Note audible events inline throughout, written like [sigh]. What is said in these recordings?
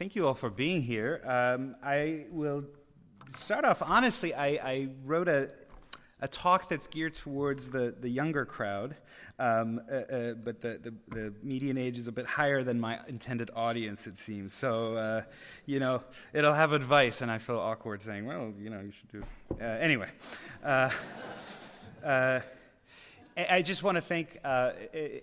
thank you all for being here. Um, I will start off honestly. I, I wrote a, a talk that's geared towards the, the younger crowd, um, uh, uh, but the, the, the, median age is a bit higher than my intended audience, it seems. So, uh, you know, it'll have advice, and I feel awkward saying, well, you know, you should do. Uh, anyway. [laughs] Uh, uh, I just want to thank uh,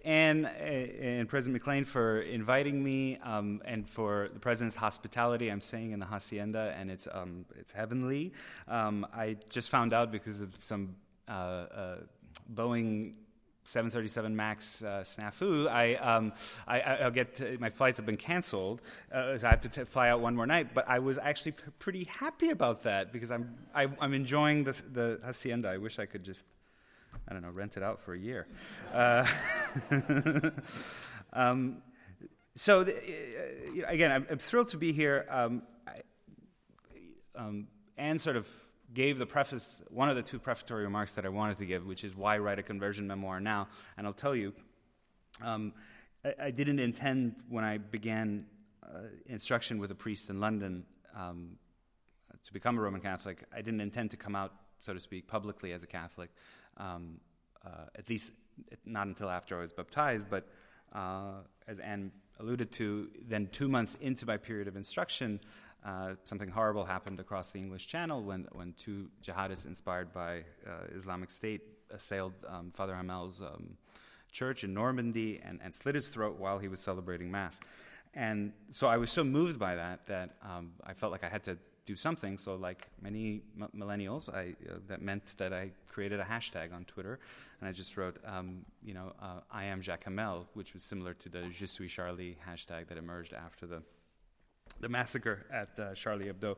Anne and President McLean for inviting me um, and for the President's hospitality. I'm staying in the Hacienda, and it's, um, it's heavenly. Um, I just found out because of some uh, uh, Boeing 737 Max uh, snafu, I, um, I, will get to, my flights have been canceled, uh, so I have to t- fly out one more night. But I was actually p- pretty happy about that because I'm I, am i am enjoying this, the hacienda. I wish I could just I don't know, rent it out for a year. Uh, [laughs] um, so, the, uh, again, I'm, I'm, thrilled to be here. Um, I, um, Anne sort of gave the preface, one of the two prefatory remarks that I wanted to give, which is why write a conversion memoir now? And I'll tell you, um, I, I, didn't intend when I began uh, instruction with a priest in London um, to become a Roman Catholic, I didn't intend to come out, so to speak, publicly as a Catholic um, uh, at least not until after I was baptized, but uh, as Anne alluded to, then two months into my period of instruction, uh, something horrible happened across the English Channel when, when two jihadists inspired by uh, Islamic State assailed um, Father Hamel's um, church in Normandy and, and, slit his throat while he was celebrating Mass. And so I was so moved by that that um, I felt like I had to do something. So, like many m- millennials, I, uh, that meant that I created a hashtag on Twitter, and I just wrote, um, you know, uh, I am Jacques Hamel, which was similar to the Je suis Charlie hashtag that emerged after the the massacre at uh, Charlie Hebdo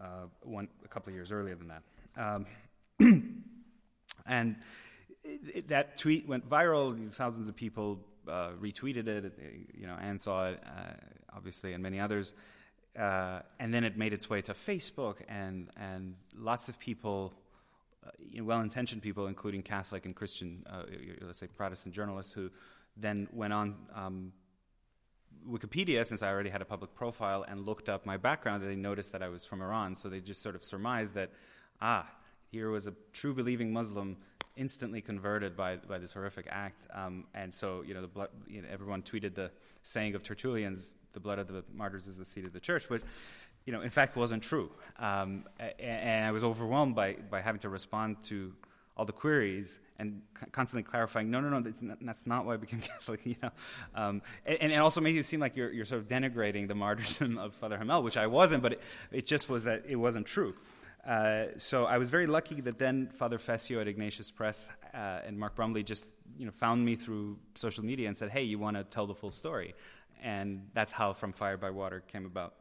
uh, one a couple of years earlier than that. Um, [clears throat] and it, it, that tweet went viral. Thousands of people uh, retweeted it. it. You know, Anne saw it, uh, obviously, and many others uh, and then it made its way to Facebook, and, and lots of people, uh, well intentioned people, including Catholic and Christian, uh, let's say Protestant journalists, who then went on um, Wikipedia, since I already had a public profile, and looked up my background, and they noticed that I was from Iran. So they just sort of surmised that, ah, here was a true believing Muslim instantly converted by, by this horrific act. Um, and so, you know, the blood, you know, everyone tweeted the saying of Tertullian's, the blood of the martyrs is the seed of the church, which, you know, in fact wasn't true. Um, and, and, I was overwhelmed by, by having to respond to all the queries and constantly clarifying, no, no, no, that's not, that's not why I became [laughs] Catholic, you know. Um, and, and, it also makes it seem like you're, you're sort of denigrating the martyrdom [laughs] of Father Hamel, which I wasn't, but it, it just was that it wasn't true. Uh, so I was very lucky that then Father Fessio at Ignatius Press uh, and Mark Brumley just you know, found me through social media and said, hey, you want to tell the full story? And that's how From Fire by Water came about.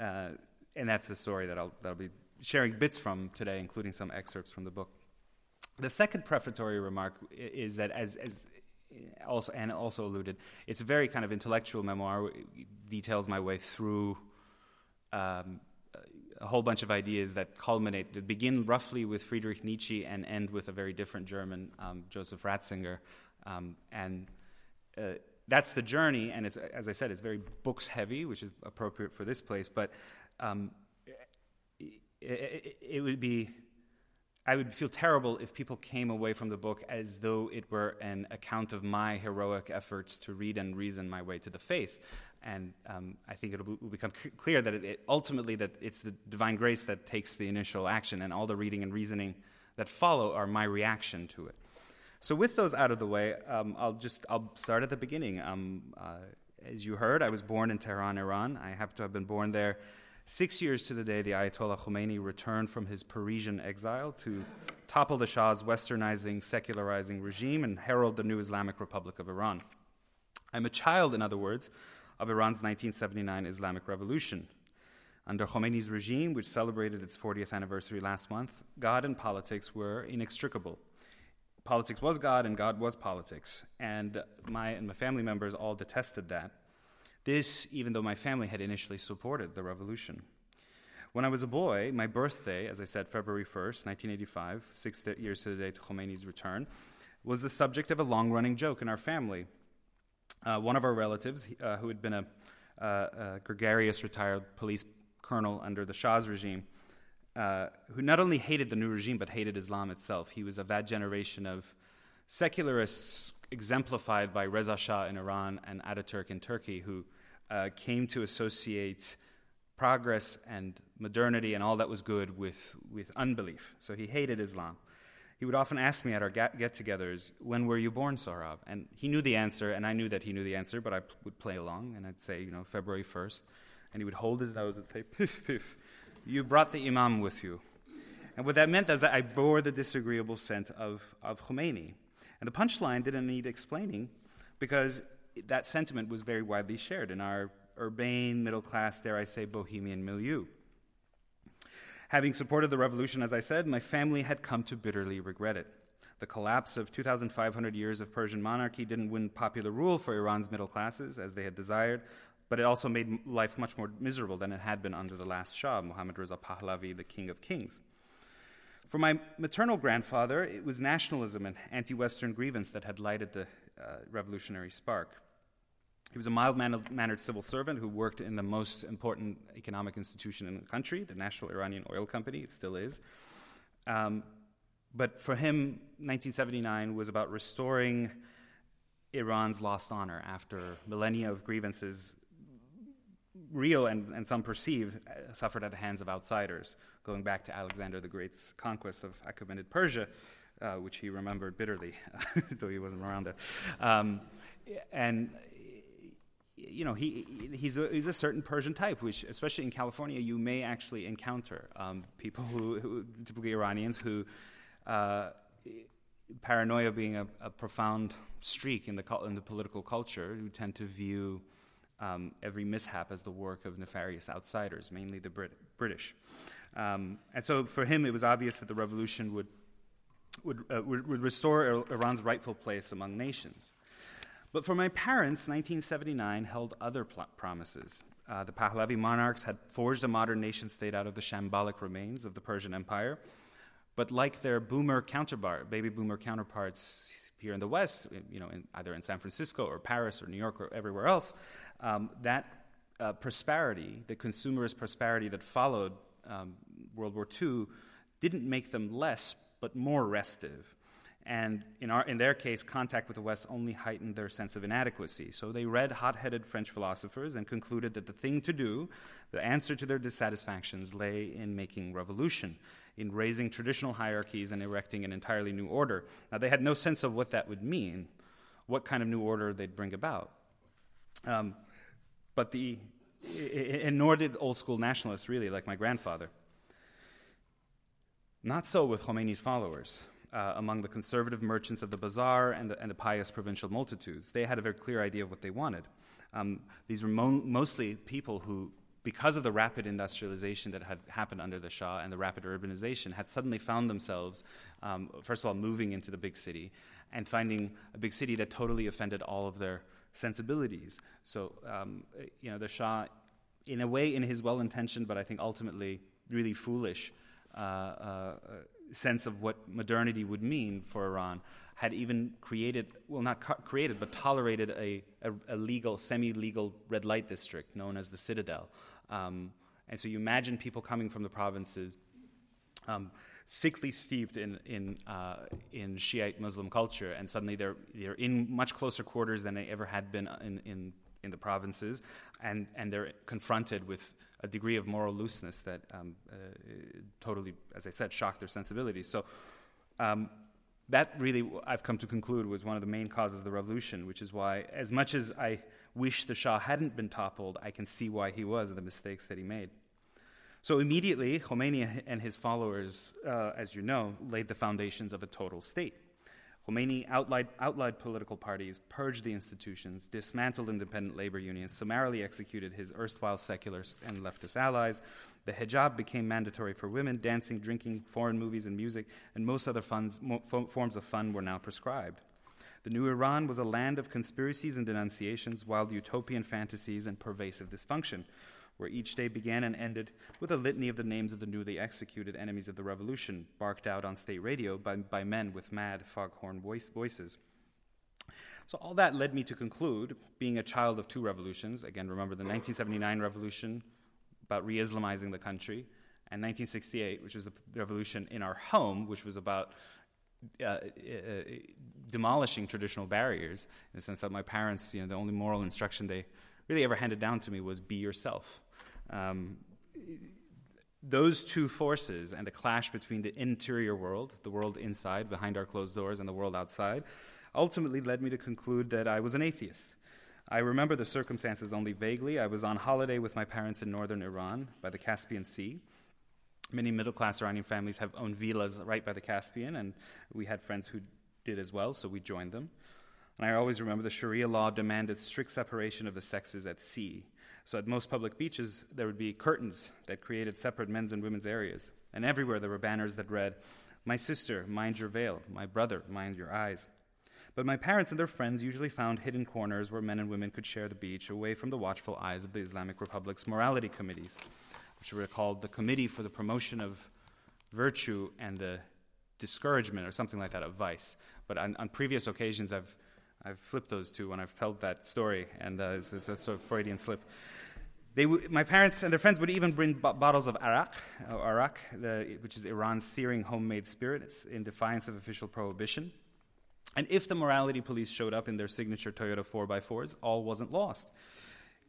Uh, and that's the story that I'll, that I'll be sharing bits from today, including some excerpts from the book. The second prefatory remark is that, as, as also Anna also alluded, it's a very kind of intellectual memoir. It details my way through um, a whole bunch of ideas that culminate, that begin roughly with Friedrich Nietzsche and end with a very different German, um, Joseph Ratzinger. Um, and uh, that's the journey, and as I said, it's very books heavy, which is appropriate for this place, but um, it, it, it would be I would feel terrible if people came away from the book as though it were an account of my heroic efforts to read and reason my way to the faith. And um, I think it will become clear that it, it, ultimately that it's the divine grace that takes the initial action, and all the reading and reasoning that follow are my reaction to it. So, with those out of the way, um, I'll just I'll start at the beginning. Um, uh, as you heard, I was born in Tehran, Iran. I happen to have been born there Six years to the day, the Ayatollah Khomeini returned from his Parisian exile to topple the Shah's westernizing, secularizing regime and herald the new Islamic Republic of Iran. I'm a child, in other words, of Iran's 1979 Islamic Revolution. Under Khomeini's regime, which celebrated its 40th anniversary last month, God and politics were inextricable. Politics was God, and God was politics. And my and my family members all detested that. This, even though my family had initially supported the revolution. When I was a boy, my birthday, as I said, February 1st, 1985, six years to the day to Khomeini's return, was the subject of a long running joke in our family. Uh, one of our relatives, uh, who had been a, a gregarious retired police colonel under the Shah's regime, uh, who not only hated the new regime but hated Islam itself. He was of that generation of secularists exemplified by Reza Shah in Iran and Ataturk in Turkey, who uh, came to associate progress and modernity and all that was good with, with unbelief. So he hated Islam. He would often ask me at our get togethers, When were you born, Sohrab? And he knew the answer, and I knew that he knew the answer, but I would play along, and I'd say, You know, February 1st. And he would hold his nose and say, Piff, piff, you brought the Imam with you. And what that meant is that I bore the disagreeable scent of, of Khomeini. And the punchline didn't need explaining because that sentiment was very widely shared in our urbane, middle class, dare I say, bohemian milieu. Having supported the revolution, as I said, my family had come to bitterly regret it. The collapse of 2,500 years of Persian monarchy didn't win popular rule for Iran's middle classes as they had desired, but it also made life much more miserable than it had been under the last Shah, Mohammad Reza Pahlavi, the King of Kings. For my maternal grandfather, it was nationalism and anti Western grievance that had lighted the uh, revolutionary spark. He was a mild mannered civil servant who worked in the most important economic institution in the country, the National Iranian Oil Company. It still is. Um, but for him, 1979 was about restoring Iran's lost honor after millennia of grievances real and, and some perceive, uh, suffered at the hands of outsiders, going back to Alexander the Great's conquest of Achaemenid Persia, uh, which he remembered bitterly, [laughs] though he wasn't around there. Um, and you know, he, he's, a, he's a certain Persian type, which, especially in California, you may actually encounter um, people who, who, typically Iranians, who uh, paranoia being a, a, profound streak in the, in the political culture, who tend to view um, every mishap as the work of nefarious outsiders, mainly the Brit- British. Um, and so for him, it was obvious that the revolution would, would, uh, would, would, restore Iran's rightful place among nations. But for my parents, 1979 held other pl- promises. Uh, the Pahlavi monarchs had forged a modern nation state out of the shambolic remains of the Persian Empire. But like their boomer counterpart, baby boomer counterparts here in the West, you know, in, either in San Francisco or Paris or New York or everywhere else, um, that uh, prosperity, the consumerist prosperity that followed um, World War II, didn't make them less, but more restive. And in, our, in their case, contact with the West only heightened their sense of inadequacy. So they read hot headed French philosophers and concluded that the thing to do, the answer to their dissatisfactions, lay in making revolution, in razing traditional hierarchies and erecting an entirely new order. Now, they had no sense of what that would mean, what kind of new order they'd bring about. Um, but the, and nor did old school nationalists really, like my grandfather. Not so with Khomeini's followers. Uh, among the conservative merchants of the bazaar and the, and the, pious provincial multitudes. They had a very clear idea of what they wanted. Um, these were mo- mostly people who, because of the rapid industrialization that had happened under the Shah and the rapid urbanization, had suddenly found themselves, um, first of all, moving into the big city and finding a big city that totally offended all of their sensibilities. So, um, you know, the Shah, in a way, in his well intentioned, but I think ultimately really foolish uh, uh, sense of what modernity would mean for Iran, had even created, well, not created, but tolerated a, a, a legal, semi legal red light district known as the Citadel. Um, and so you imagine people coming from the provinces. Um, thickly steeped in in uh, in Shiite Muslim culture, and suddenly they're they're in much closer quarters than they ever had been in in, in the provinces, and and they're confronted with a degree of moral looseness that um, uh, totally, as I said, shocked their sensibilities. So. Um, that really, I've come to conclude, was one of the main causes of the revolution, which is why, as much as I wish the Shah hadn't been toppled, I can see why he was and the mistakes that he made. So immediately, Khomeini and his followers, uh, as you know, laid the foundations of a total state. Khomeini outlawed, outlined, political parties, purged the institutions, dismantled independent labor unions, summarily executed his erstwhile secular and leftist allies. The hijab became mandatory for women, dancing, drinking, foreign movies and music, and most other funds, forms of fun were now prescribed. The new Iran was a land of conspiracies and denunciations, wild utopian fantasies, and pervasive dysfunction where each day began and ended with a litany of the names of the newly executed enemies of the revolution, barked out on state radio by, by men with mad foghorn voice, voices. So, all that led me to conclude, being a child of two revolutions, again, remember the 1979 revolution about re Islamizing the country, and 1968, which was the revolution in our home, which was about uh, uh, demolishing traditional barriers, in the sense that my parents, you know, the only moral instruction they really ever handed down to me was be yourself. Um, those two forces and the clash between the interior world, the world inside, behind our closed doors, and the world outside, ultimately led me to conclude that I was an atheist. I remember the circumstances only vaguely. I was on holiday with my parents in northern Iran by the Caspian Sea. Many middle class Iranian families have owned villas right by the Caspian, and we had friends who did as well, so we joined them. And I always remember the Sharia law demanded strict separation of the sexes at sea. So at most public beaches, there would be curtains that created separate men's and women's areas. And everywhere there were banners that read, My sister, mind your veil. My brother, mind your eyes. But my parents and their friends usually found hidden corners where men and women could share the beach away from the watchful eyes of the Islamic Republic's morality committees, which were called the Committee for the Promotion of Virtue and the Discouragement, or something like that, of vice. But on, on previous occasions, I've I've flipped those two when I've told that story, and uh, it's, it's, a sort of Freudian slip. W- my parents and their friends would even bring b- bottles of arak, arak the, which is Iran's searing homemade spirits, in defiance of official prohibition. And if the morality police showed up in their signature Toyota 4x4s, all wasn't lost.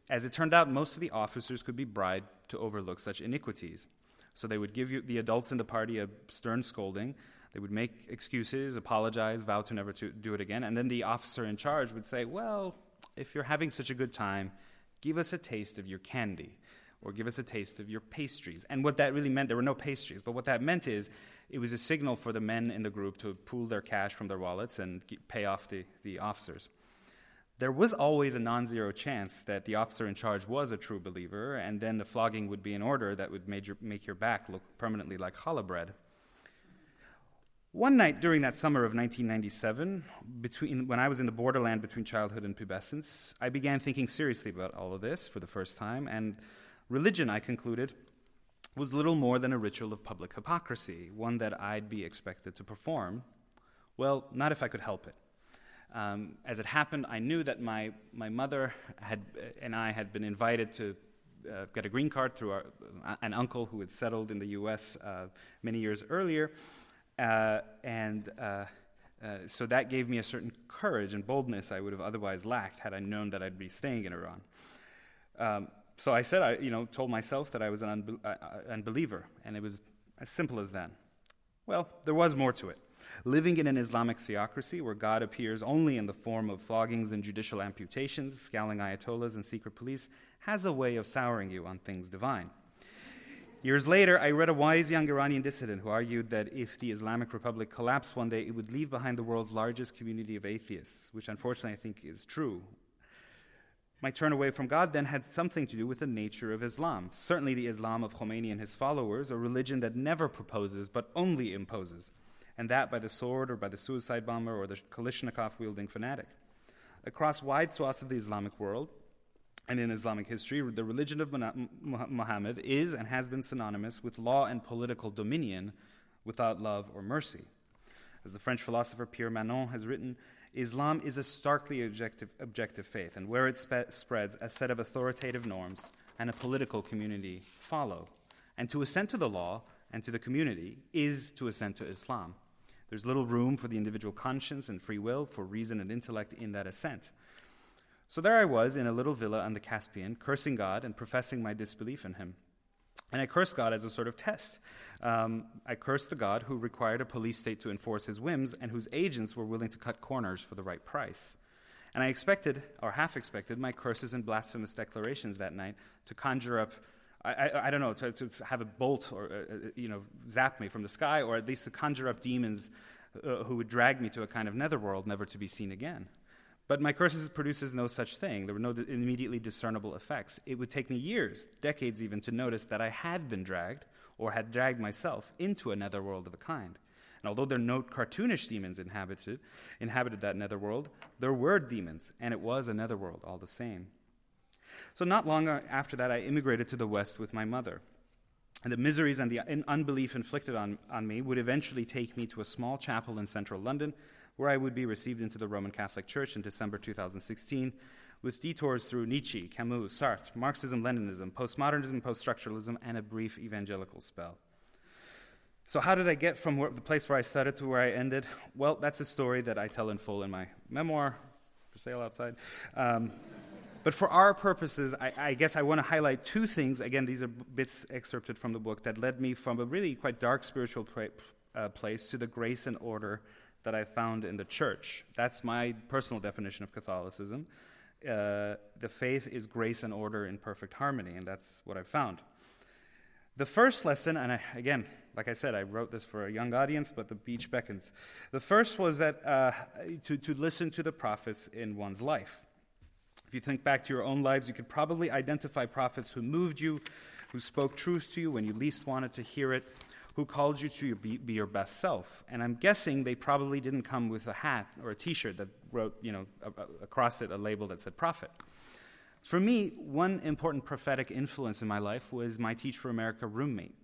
As it turned out, most of the officers could be bribed to overlook such iniquities. So they would give you, the adults in the party a stern scolding, they would make excuses, apologize, vow to never to do it again, and then the officer in charge would say, Well, if you're having such a good time, give us a taste of your candy or give us a taste of your pastries. And what that really meant, there were no pastries, but what that meant is it was a signal for the men in the group to pool their cash from their wallets and pay off the, the officers. There was always a non zero chance that the officer in charge was a true believer, and then the flogging would be in order that would make your, make your back look permanently like challah bread. One night during that summer of 1997, between, when I was in the borderland between childhood and pubescence, I began thinking seriously about all of this for the first time, and religion, I concluded, was little more than a ritual of public hypocrisy, one that I'd be expected to perform. Well, not if I could help it. Um, as it happened, I knew that my, my mother had, and I had been invited to uh, get a green card through our, uh, an uncle who had settled in the US uh, many years earlier. Uh, and uh, uh, so that gave me a certain courage and boldness I would have otherwise lacked had I known that I'd be staying in Iran. Um, so I said, I you know, told myself that I was an unbe- uh, uh, unbeliever, and it was as simple as that. Well, there was more to it. Living in an Islamic theocracy where God appears only in the form of floggings and judicial amputations, scowling ayatollahs, and secret police has a way of souring you on things divine. Years later, I read a wise young Iranian dissident who argued that if the Islamic Republic collapsed one day, it would leave behind the world's largest community of atheists, which unfortunately I think is true. My turn away from God then had something to do with the nature of Islam. Certainly, the Islam of Khomeini and his followers, a religion that never proposes but only imposes, and that by the sword or by the suicide bomber or the Kalashnikov wielding fanatic. Across wide swaths of the Islamic world, and in Islamic history, the religion of Muhammad is and has been synonymous with law and political dominion without love or mercy. As the French philosopher Pierre Manent has written, Islam is a starkly objective, objective faith, and where it spe- spreads, a set of authoritative norms and a political community follow. And to assent to the law and to the community is to assent to Islam. There's little room for the individual conscience and free will, for reason and intellect in that assent. So there I was in a little villa on the Caspian, cursing God and professing my disbelief in him. And I cursed God as a sort of test. Um, I cursed the God who required a police state to enforce his whims and whose agents were willing to cut corners for the right price. And I expected, or half expected, my curses and blasphemous declarations that night to conjure up, I, I, I don't know, to, to, have a bolt or, uh, uh, you know, zap me from the sky, or at least to conjure up demons uh, who would drag me to a kind of netherworld never to be seen again. But my curses produces no such thing. There were no immediately discernible effects. It would take me years, decades even, to notice that I had been dragged, or had dragged myself, into a netherworld of a kind. And although there are no cartoonish demons inhabited, inhabited that netherworld, there were demons, and it was a netherworld all the same. So not long uh, after that, I immigrated to the West with my mother. And the miseries and the unbelief inflicted on, on me would eventually take me to a small chapel in central London where I would be received into the Roman Catholic Church in December 2016 with detours through Nietzsche, Camus, Sartre, Marxism, Leninism, postmodernism, poststructuralism, and a brief evangelical spell. So, how did I get from where, the place where I started to where I ended? Well, that's a story that I tell in full in my memoir, for sale outside. Um, but for our purposes, I, I guess I want to highlight two things. Again, these are bits excerpted from the book that led me from a really quite dark spiritual pra- uh, place to the grace and order that I found in the church. That's my personal definition of Catholicism. Uh, the faith is grace and order in perfect harmony, and that's what I've found. The first lesson, and I, again, like I said, I wrote this for a young audience, but the beach beckons. The first was that uh, to, to listen to the prophets in one's life. If you think back to your own lives, you could probably identify prophets who moved you, who spoke truth to you when you least wanted to hear it, who called you to be, be, your best self. And I'm guessing they probably didn't come with a hat or a t shirt that wrote, you know, across it a label that said prophet. For me, one important prophetic influence in my life was my Teach for America roommate,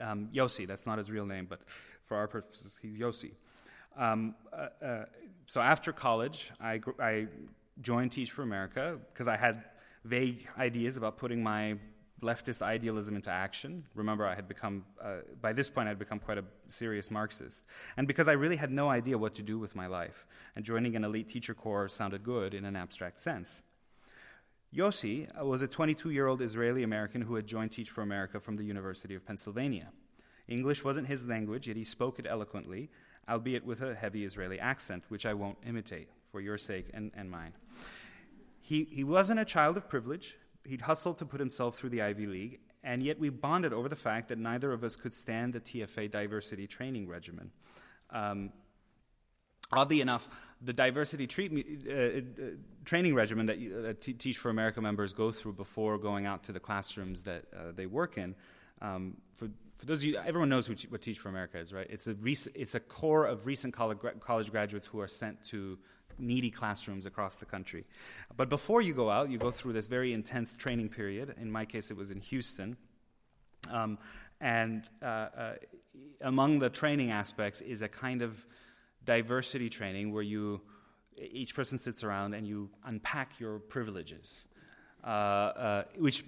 um, Yossi. That's not his real name, but for our purposes, he's Yossi. Um, uh, uh, so after college, I, I joined Teach for America because I had vague ideas about putting my leftist idealism into action. Remember, I had become, uh, by this point, I had become quite a serious Marxist. And because I really had no idea what to do with my life, and joining an elite teacher corps sounded good in an abstract sense. Yossi was a 22 year old Israeli American who had joined Teach for America from the University of Pennsylvania. English wasn't his language, yet he spoke it eloquently, albeit with a heavy Israeli accent, which I won't imitate for your sake and, and mine. He, he wasn't a child of privilege, he'd hustled to put himself through the Ivy League, and yet we bonded over the fact that neither of us could stand the TFA diversity training regimen. Um, oddly enough, the diversity treat, uh, uh, training regimen that uh, Teach for America members go through before going out to the classrooms that uh, they work in, um, for, for those of you, everyone knows what Teach for America is, right? It's a, rec- it's a corps of recent college, college graduates who are sent to needy classrooms across the country. But before you go out, you go through this very intense training period. In my case, it was in Houston. Um, and uh, uh, among the training aspects is a kind of diversity training where you each person sits around and you unpack your privileges. Uh, uh which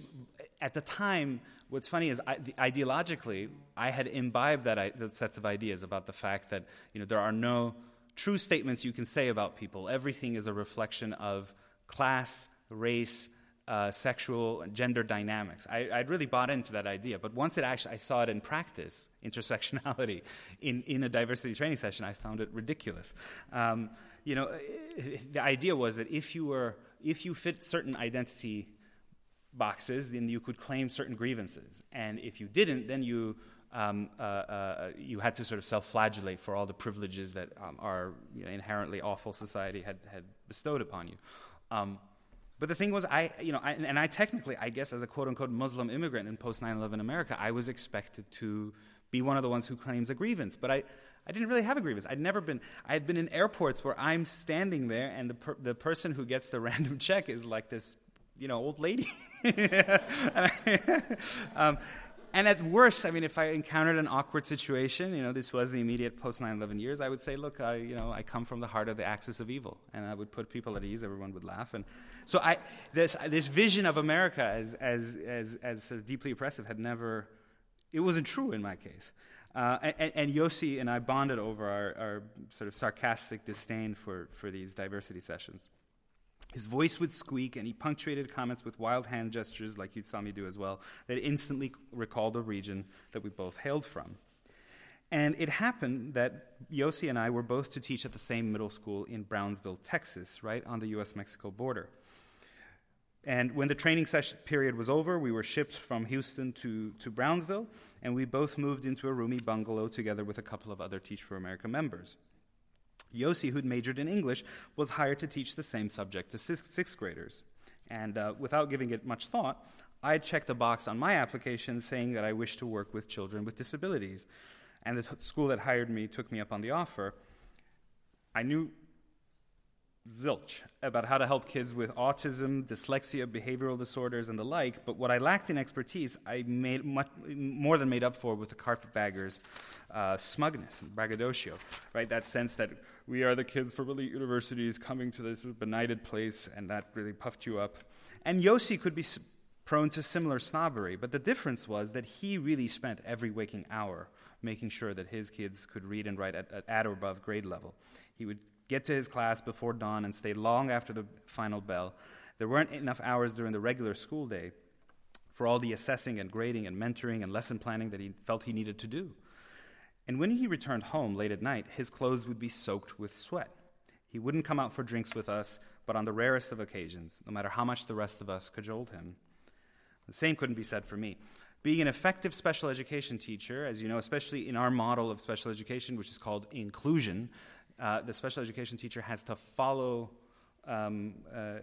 at the time, what's funny is I, ideologically, I had imbibed that, those sets of ideas about the fact that you know there are no true statements you can say about people. Everything is a reflection of class, race, uh, sexual, gender dynamics. I, would really bought into that idea. But once it actually, I saw it in practice, [laughs] intersectionality, in, in a diversity training session, I found it ridiculous. Um, you know, [laughs] the idea was that if you were, if you fit certain identity boxes, then you could claim certain grievances. And if you didn't, then you um, uh, uh, you had to sort of self-flagellate for all the privileges that um, our you know, inherently awful society had, had bestowed upon you. Um, but the thing was, I, you know, I, and I technically, I guess, as a quote-unquote Muslim immigrant in post-9/11 America, I was expected to be one of the ones who claims a grievance. But I, I didn't really have a grievance. I'd never been. I had been in airports where I'm standing there, and the per, the person who gets the [laughs] random check is like this, you know, old lady. [laughs] [laughs] um, and at worst, I mean, if I encountered an awkward situation, you know, this was the immediate post 9 11 years, I would say, look, I, you know, I come from the heart of the axis of evil. And I would put people at ease, everyone would laugh. And so I, this, this vision of America as, as, as, as sort of deeply oppressive had never, it wasn't true in my case. Uh, and, and Yossi and I bonded over our, our sort of sarcastic disdain for, for these diversity sessions. His voice would squeak, and he punctuated comments with wild hand gestures, like you saw me do as well, that instantly recalled the region that we both hailed from. And it happened that Yossi and I were both to teach at the same middle school in Brownsville, Texas, right on the US Mexico border. And when the training session period was over, we were shipped from Houston to, to Brownsville, and we both moved into a roomy bungalow together with a couple of other Teach for America members. Yossi, who'd majored in English, was hired to teach the same subject to sixth, graders. And uh, without giving it much thought, I checked the box on my application saying that I wished to work with children with disabilities. And the t- school that hired me took me up on the offer. I knew zilch about how to help kids with autism, dyslexia, behavioral disorders, and the like, but what I lacked in expertise, I made much, more than made up for with the carpetbaggers' uh, smugness and braggadocio, right? That sense that we are the kids from elite universities coming to this benighted place, and that really puffed you up. And Yossi could be prone to similar snobbery, but the difference was that he really spent every waking hour making sure that his kids could read and write at, at, at or above grade level. He would get to his class before dawn and stay long after the final bell. There weren't enough hours during the regular school day for all the assessing and grading and mentoring and lesson planning that he felt he needed to do. And when he returned home late at night, his clothes would be soaked with sweat. He wouldn't come out for drinks with us, but on the rarest of occasions, no matter how much the rest of us cajoled him. The same couldn't be said for me. Being an effective special education teacher, as you know, especially in our model of special education, which is called inclusion, uh, the special education teacher has to follow um, uh,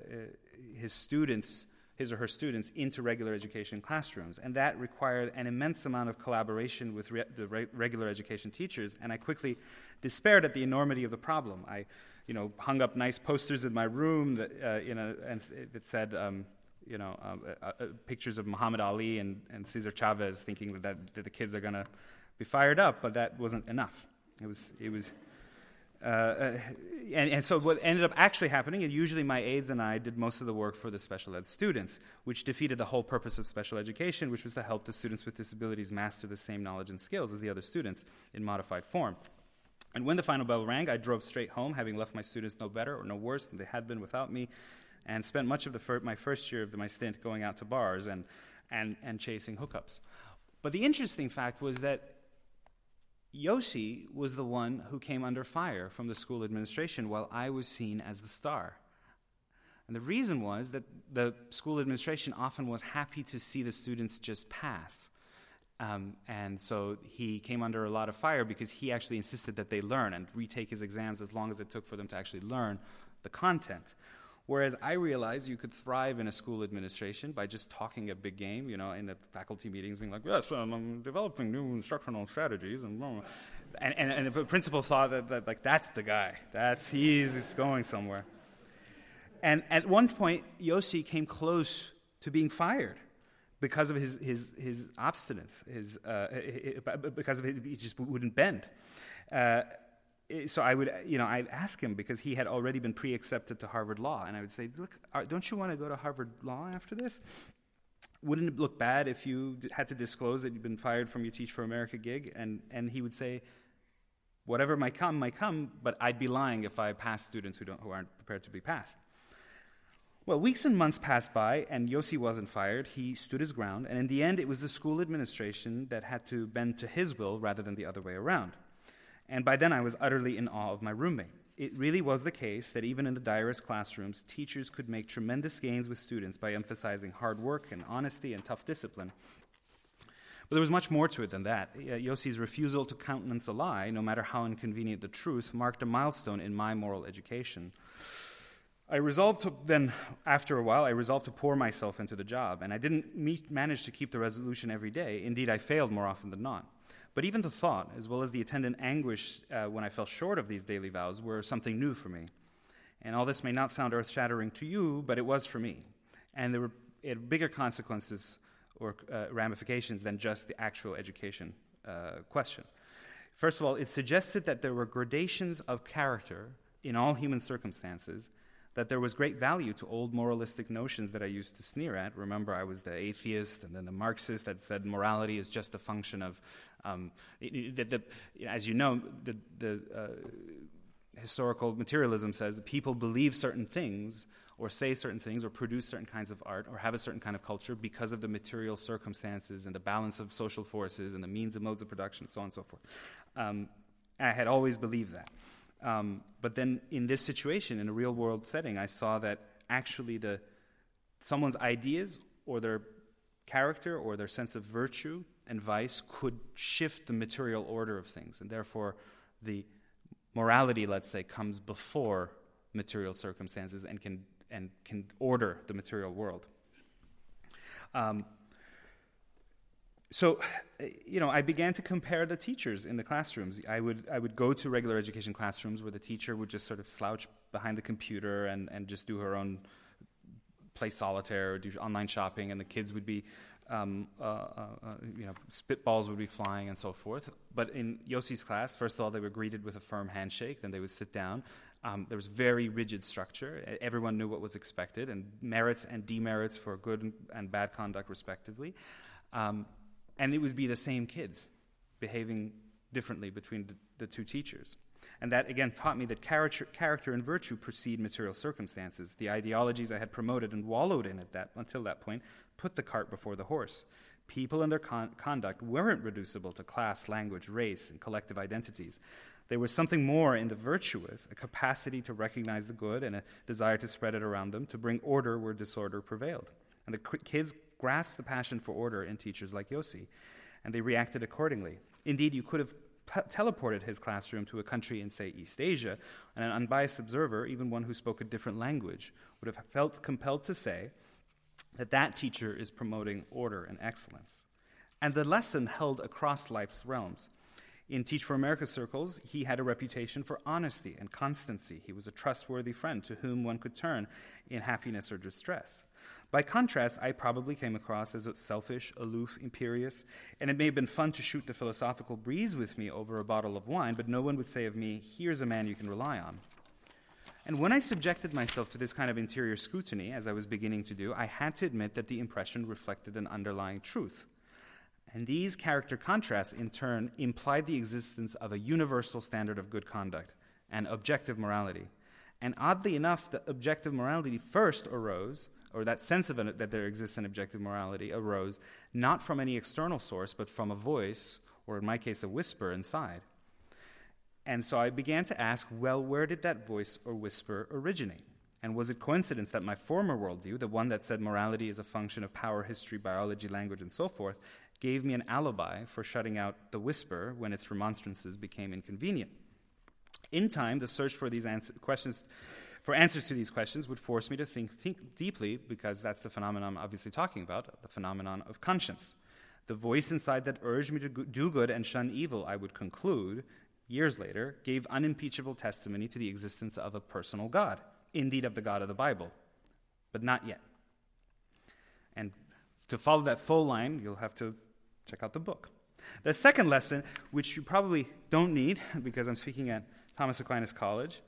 his students, his or her students, into regular education classrooms. And that required an immense amount of collaboration with re- the re- regular education teachers. And I quickly despaired at the enormity of the problem. I, you know, hung up nice posters in my room that, uh, and it said, um, you know, um, uh, uh, pictures of Muhammad Ali and, and Cesar Chavez, thinking that, that the kids are going to be fired up, but that wasn't enough. It was, it was uh, uh, and, and, so what ended up actually happening, and usually my aides and I did most of the work for the special ed students, which defeated the whole purpose of special education, which was to help the students with disabilities master the same knowledge and skills as the other students in modified form. And when the final bell rang, I drove straight home, having left my students no better or no worse than they had been without me, and spent much of fir- my first year of the, my stint going out to bars and, and, and chasing hookups. But the interesting fact was that Yossi was the one who came under fire from the school administration while I was seen as the star. And the reason was that the school administration often was happy to see the students just pass. Um, and so he came under a lot of fire because he actually insisted that they learn and retake his exams as long as it took for them to actually learn the content. Whereas I realized you could thrive in a school administration by just talking a big game, you know, in the faculty meetings, being like, yes, I'm developing new instructional strategies. And, and, and, and the principal thought that, that, like, that's the guy. That's, he's going somewhere. And at one point, Yossi came close to being fired because of his, his, his obstinance, his, uh, because of his, he just wouldn't bend. Uh, Eh, so I would, eh, you know, I'd ask him because he had already been pre-accepted to Harvard Law, and I would say, "Look, uh, don't you want to go to Harvard Law after this? Wouldn't it look bad if you had to disclose that you've been fired from your Teach for America gig?" And and he would say, "Whatever might come, might come, but I'd be lying if I passed students who don't who aren't prepared to be passed." Well, weeks and months passed by, and Yossi wasn't fired. He stood his ground, and in the end, it was the school administration that had to bend to his will rather than the other way around and by then I was utterly in awe of my roommate. It really was the case that even in the direst classrooms, teachers could make tremendous gains with students by emphasizing hard work and honesty and tough discipline. But there was much more to it than that. Yossi's refusal to countenance a lie, no matter how inconvenient the truth, marked a milestone in my moral education. I resolved to then, after a while, I resolved to pour myself into the job, and I didn't meet, manage to keep the resolution every day. Indeed, I failed more often than not. But even the thought, as well as the attendant anguish uh, when I fell short of these daily vows, were something new for me. And all this may not sound earth shattering to you, but it was for me. And there were had bigger consequences or uh, ramifications than just the actual education uh, question. First of all, it suggested that there were gradations of character in all human circumstances that there was great value to old moralistic notions that I used to sneer at. Remember, I was the atheist and then the Marxist that said morality is just a function of, um, it, the, as you know, the, the uh, historical materialism says that people believe certain things or say certain things or produce certain kinds of art or have a certain kind of culture because of the material circumstances and the balance of social forces and the means and modes of production, so on and so forth. Um, I had always believed that. Um, but then in this situation, in a real world setting, I saw that actually the, someone's ideas or their character or their sense of virtue and vice could shift the material order of things. And therefore, the morality, let's say, comes before material circumstances and can, and can order the material world. Um, so, you know, I began to compare the teachers in the classrooms. I would, I would go to regular education classrooms where the teacher would just sort of slouch behind the computer and, and just do her own play solitaire or do online shopping, and the kids would be, um, uh, uh, uh, you know, spitballs would be flying and so forth. But in Yossi's class, first of all, they were greeted with a firm handshake, then they would sit down. Um, there was very rigid structure. Everyone knew what was expected, and merits and demerits for good and bad conduct, respectively. Um, and it would be the same kids behaving differently between the, the two teachers. And that again taught me that character, character and virtue precede material circumstances. The ideologies I had promoted and wallowed in at that, until that point put the cart before the horse. People and their con- conduct weren't reducible to class, language, race, and collective identities. There was something more in the virtuous, a capacity to recognize the good and a desire to spread it around them, to bring order where disorder prevailed. And the kids grasped the passion for order in teachers like Yossi, and they reacted accordingly. Indeed, you could have teleported his classroom to a country in, say, East Asia, and an unbiased observer, even one who spoke a different language, would have felt compelled to say that that teacher is promoting order and excellence. And the lesson held across life's realms. In Teach for America circles, he had a reputation for honesty and constancy. He was a trustworthy friend to whom one could turn in happiness or distress. By contrast, I probably came across as selfish, aloof, imperious, and it may have been fun to shoot the philosophical breeze with me over a bottle of wine, but no one would say of me, here's a man you can rely on. And when I subjected myself to this kind of interior scrutiny, as I was beginning to do, I had to admit that the impression reflected an underlying truth. And these character contrasts, in turn, implied the existence of a universal standard of good conduct and objective morality. And oddly enough, the objective morality first arose or that sense of it, that there exists an objective morality, arose not from any external source, but from a voice, or in my case, a whisper inside. And so I began to ask, well, where did that voice or whisper originate? And was it coincidence that my former worldview, the one that said morality is a function of power, history, biology, language, and so forth, gave me an alibi for shutting out the whisper when its remonstrances became inconvenient? In time, the search for these answer- questions for answers to these questions would force me to think, think deeply, because that's the phenomenon I'm obviously talking about the phenomenon of conscience. The voice inside that urged me to do good and shun evil, I would conclude, years later, gave unimpeachable testimony to the existence of a personal God, indeed of the God of the Bible, but not yet. And to follow that full line, you'll have to check out the book. The second lesson, which you probably don't need [laughs] because I'm speaking at Thomas Aquinas College,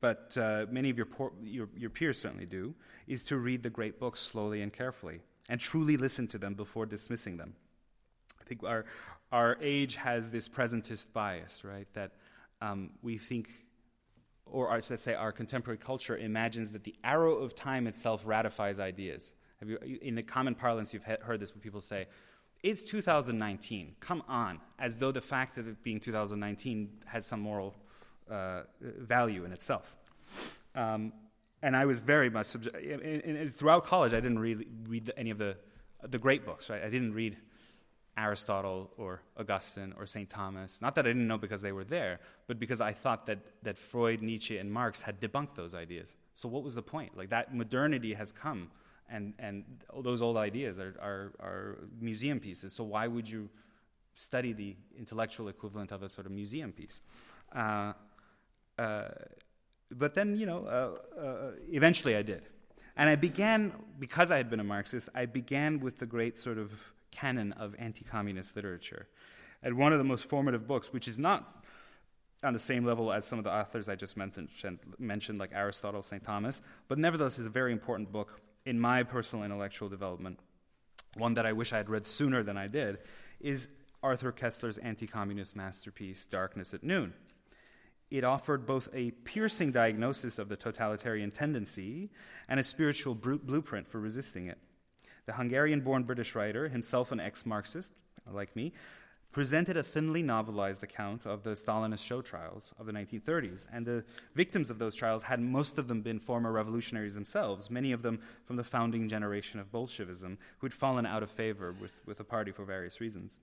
but uh, many of your, por- your, your peers certainly do, is to read the great books slowly and carefully and truly listen to them before dismissing them. I think our, our age has this presentist bias, right? That um, we think, or our, let's say our contemporary culture imagines that the arrow of time itself ratifies ideas. You, in the common parlance, you've heard this when people say, it's 2019, come on, as though the fact of it being 2019 had some moral uh, value in itself. Um, and I was very much subject. throughout college, I didn't really read any of the the great books. Right, I didn't read Aristotle or Augustine or St. Thomas. Not that I didn't know because they were there, but because I thought that, that Freud, Nietzsche, and Marx had debunked those ideas. So what was the point? Like that modernity has come, and, and those old ideas are, are, are museum pieces. So why would you study the intellectual equivalent of a sort of museum piece? Uh, uh, but then, you know, uh, uh, eventually I did. And I began, because I had been a Marxist, I began with the great sort of canon of anti communist literature. And one of the most formative books, which is not on the same level as some of the authors I just mentioned, mentioned like Aristotle, St. Thomas, but nevertheless is a very important book in my personal intellectual development, one that I wish I had read sooner than I did, is Arthur Koestler's anti communist masterpiece, Darkness at Noon. It offered both a piercing diagnosis of the totalitarian tendency and a spiritual blueprint for resisting it. The Hungarian born British writer, himself an ex Marxist, like me, presented a thinly novelized account of the Stalinist show trials of the 1930s. And the victims of those trials had most of them been former revolutionaries themselves, many of them from the founding generation of Bolshevism, who had fallen out of favor with, with the party for various reasons.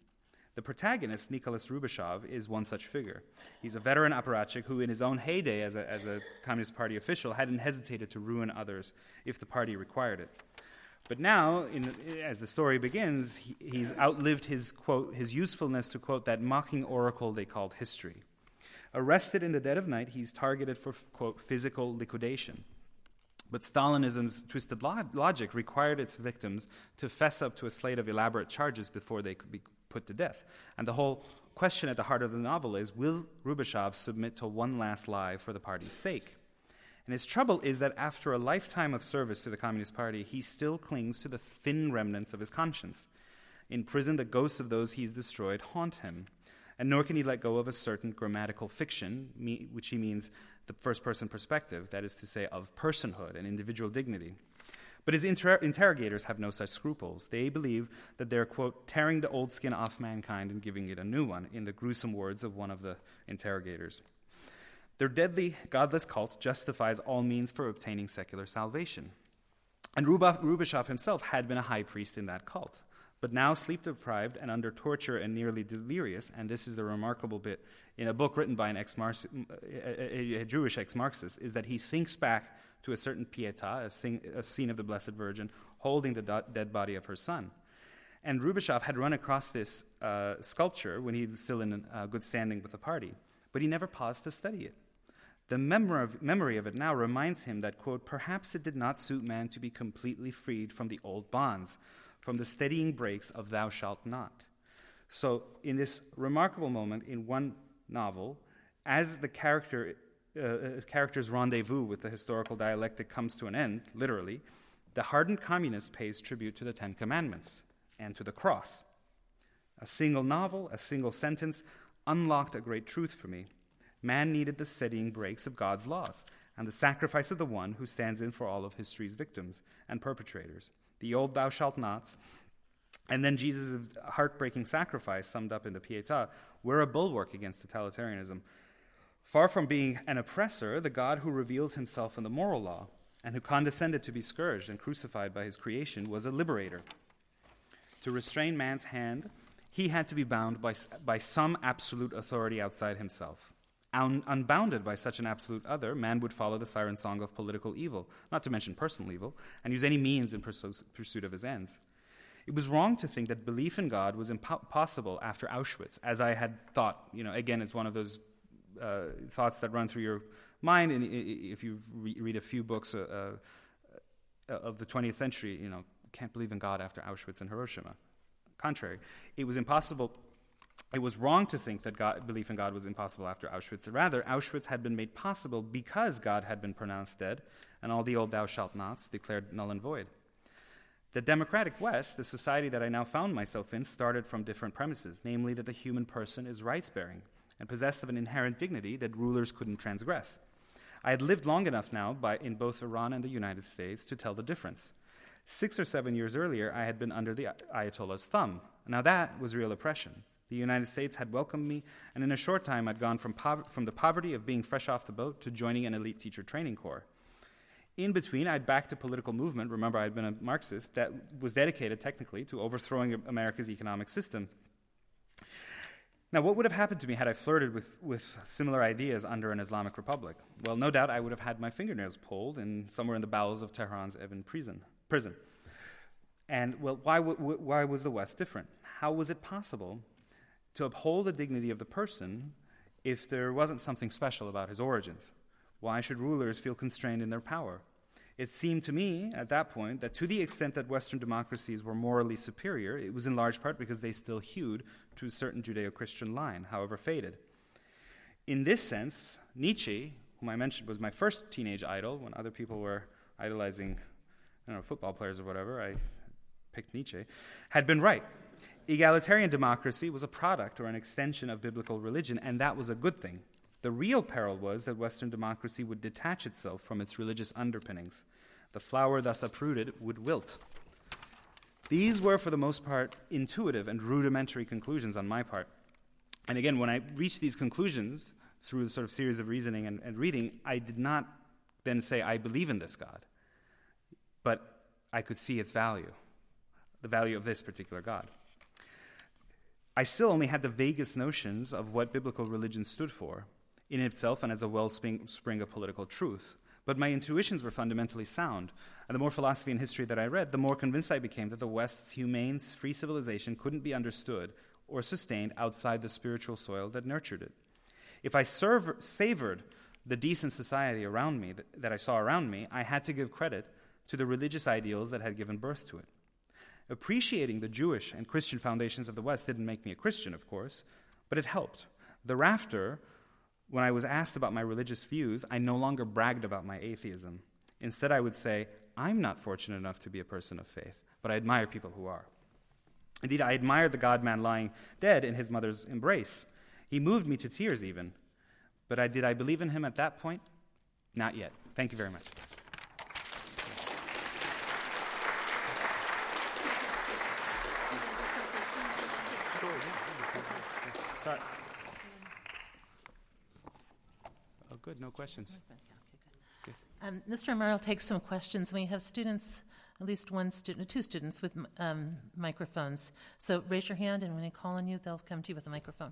The protagonist, Nicholas Rubashov, is one such figure. He's a veteran apparatchik who, in his own heyday as a, as a Communist Party official, hadn't hesitated to ruin others if the party required it. But now, in, as the story begins, he, he's outlived his, quote, his usefulness to quote that mocking oracle they called history. Arrested in the dead of night, he's targeted for, quote, physical liquidation. But Stalinism's twisted logic required its victims to fess up to a slate of elaborate charges before they could be put to death. And the whole question at the heart of the novel is will Rubashov submit to one last lie for the party's sake? And his trouble is that after a lifetime of service to the Communist Party, he still clings to the thin remnants of his conscience. In prison, the ghosts of those he's destroyed haunt him. And nor can he let go of a certain grammatical fiction, which he means the first person perspective, that is to say, of personhood and individual dignity. But his inter- interrogators have no such scruples. They believe that they're, quote, tearing the old skin off mankind and giving it a new one, in the gruesome words of one of the interrogators. Their deadly, godless cult justifies all means for obtaining secular salvation. And Rubashov himself had been a high priest in that cult, but now sleep deprived and under torture and nearly delirious, and this is the remarkable bit in a book written by an ex-Marx, a, Jewish ex Marxist, is that he thinks back to a certain Pietà, a, a scene of the Blessed Virgin holding the do- dead body of her son. And Rubashov had run across this uh, sculpture when he was still in uh, good standing with the party, but he never paused to study it. The memory of it now reminds him that, quote, perhaps it did not suit man to be completely freed from the old bonds, from the steadying brakes of thou shalt not. So, in this remarkable moment in one novel, as the character, uh, uh character's rendezvous with the historical dialectic comes to an end, literally, the hardened communist pays tribute to the Ten Commandments and to the cross. A single novel, a single sentence, unlocked a great truth for me man needed the steadying brakes of God's laws and the sacrifice of the one who stands in for all of history's victims and perpetrators. The old thou shalt nots, and then Jesus' heartbreaking sacrifice, summed up in the Pietà, were a bulwark against totalitarianism. Far from being an oppressor, the God who reveals himself in the moral law and who condescended to be scourged and crucified by his creation was a liberator. To restrain man's hand, he had to be bound by, by some absolute authority outside himself. Un- unbounded by such an absolute other, man would follow the siren song of political evil, not to mention personal evil, and use any means in pursu- pursuit of his ends. It was wrong to think that belief in God was impossible after Auschwitz, as I had thought. You know, again, it's one of those uh, thoughts that run through your mind. And if you re- read a few books uh, uh, of the 20th century, you know, can't believe in God after Auschwitz and Hiroshima. Contrary, it was impossible it was wrong to think that God, belief in God was impossible after Auschwitz. Rather, Auschwitz had been made possible because God had been pronounced dead and all the old thou shalt nots declared null and void. The democratic West, the society that I now found myself in, started from different premises, namely that the human person is rights bearing and possessed of an inherent dignity that rulers couldn't transgress. I had lived long enough now by, in both Iran and the United States to tell the difference. Six or seven years earlier, I had been under the Ayatollah's thumb. Now that was real oppression. The United States had welcomed me, and in a short time I'd gone from, pov- from the poverty of being fresh off the boat to joining an elite teacher training corps. In between, I'd backed a political movement, remember I'd been a Marxist, that was dedicated technically to overthrowing America's economic system. Now, what would have happened to me had I flirted with, with similar ideas under an Islamic republic? Well, no doubt I would have had my fingernails pulled in somewhere in the bowels of Tehran's Evin prison. prison. And, well, why, why was the West different? How was it possible to uphold the dignity of the person if there wasn't something special about his origins? Why should rulers feel constrained in their power? It seemed to me at that point that to the extent that Western democracies were morally superior, it was in large part because they still hewed to a certain Judeo Christian line, however faded. In this sense, Nietzsche, whom I mentioned was my first teenage idol, when other people were idolizing I don't know, football players or whatever, I picked Nietzsche, had been right. Egalitarian democracy was a product or an extension of biblical religion, and that was a good thing. The real peril was that Western democracy would detach itself from its religious underpinnings. The flower thus uprooted would wilt. These were, for the most part, intuitive and rudimentary conclusions on my part. And again, when I reached these conclusions through a sort of series of reasoning and, and reading, I did not then say, I believe in this God, but I could see its value, the value of this particular God. I still only had the vaguest notions of what biblical religion stood for in itself and as a wellspring of political truth. But my intuitions were fundamentally sound. And the more philosophy and history that I read, the more convinced I became that the West's humane, free civilization couldn't be understood or sustained outside the spiritual soil that nurtured it. If I serve, savored the decent society around me that, that I saw around me, I had to give credit to the religious ideals that had given birth to it. Appreciating the Jewish and Christian foundations of the West didn't make me a Christian, of course, but it helped. Thereafter, when I was asked about my religious views, I no longer bragged about my atheism. Instead, I would say, I'm not fortunate enough to be a person of faith, but I admire people who are. Indeed, I admired the God man lying dead in his mother's embrace. He moved me to tears, even. But I, did I believe in him at that point? Not yet. Thank you very much. Sorry. Oh, good. No questions. Um, Mr. Amar will take some questions. We have students, at least one student, two students with um, microphones. So raise your hand, and when they call on you, they'll come to you with a microphone.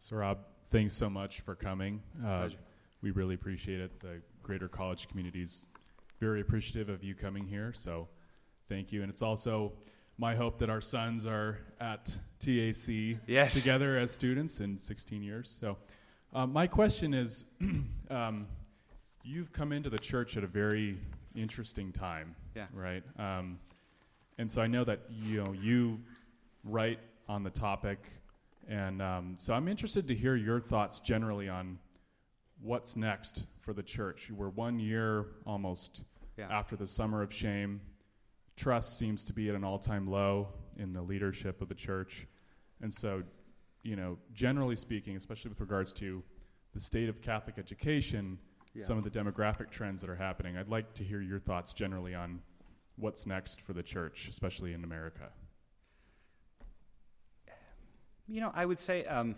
Sohrab, thanks so much for coming. Uh, we really appreciate it. The greater college communities. very appreciative of you coming here. So, thank you. And it's also my hope that our sons are at TAC yes. together as students in 16 years. So, uh, my question is [clears throat] um, you've come into the church at a very interesting time, yeah. right? Um, and so I know that you know you write on the topic and um, so I'm interested to hear your thoughts generally on what's next for the church. We're one year almost yeah. after the summer of shame. Trust seems to be at an all time low in the leadership of the church. And so, you know, generally speaking, especially with regards to the state of Catholic education, yeah. some of the demographic trends that are happening, I'd like to hear your thoughts generally on what's next for the church, especially in America. You know, I would say, um,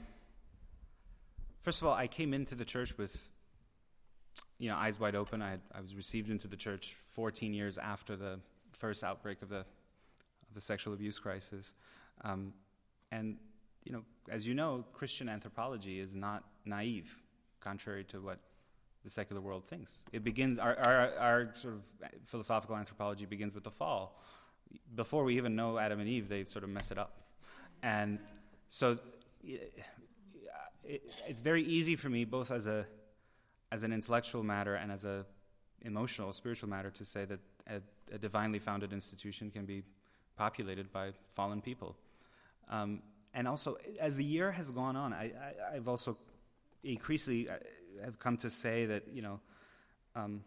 first of all, I came into the church with, you know, eyes wide open. I, I was received into the church 14 years after the first outbreak of the, of the sexual abuse crisis. Um, and, you know, as you know, Christian anthropology is not naive, contrary to what the secular world thinks. It begins, our, our, our sort of philosophical anthropology begins with the fall. Before we even know Adam and Eve, they sort of mess it up. And so it, it's very easy for me, both as a as an intellectual matter and as a emotional, spiritual matter, to say that a, a divinely founded institution can be populated by fallen people. Um, and also, as the year has gone on, I, have also increasingly uh, have come to say that you know, um,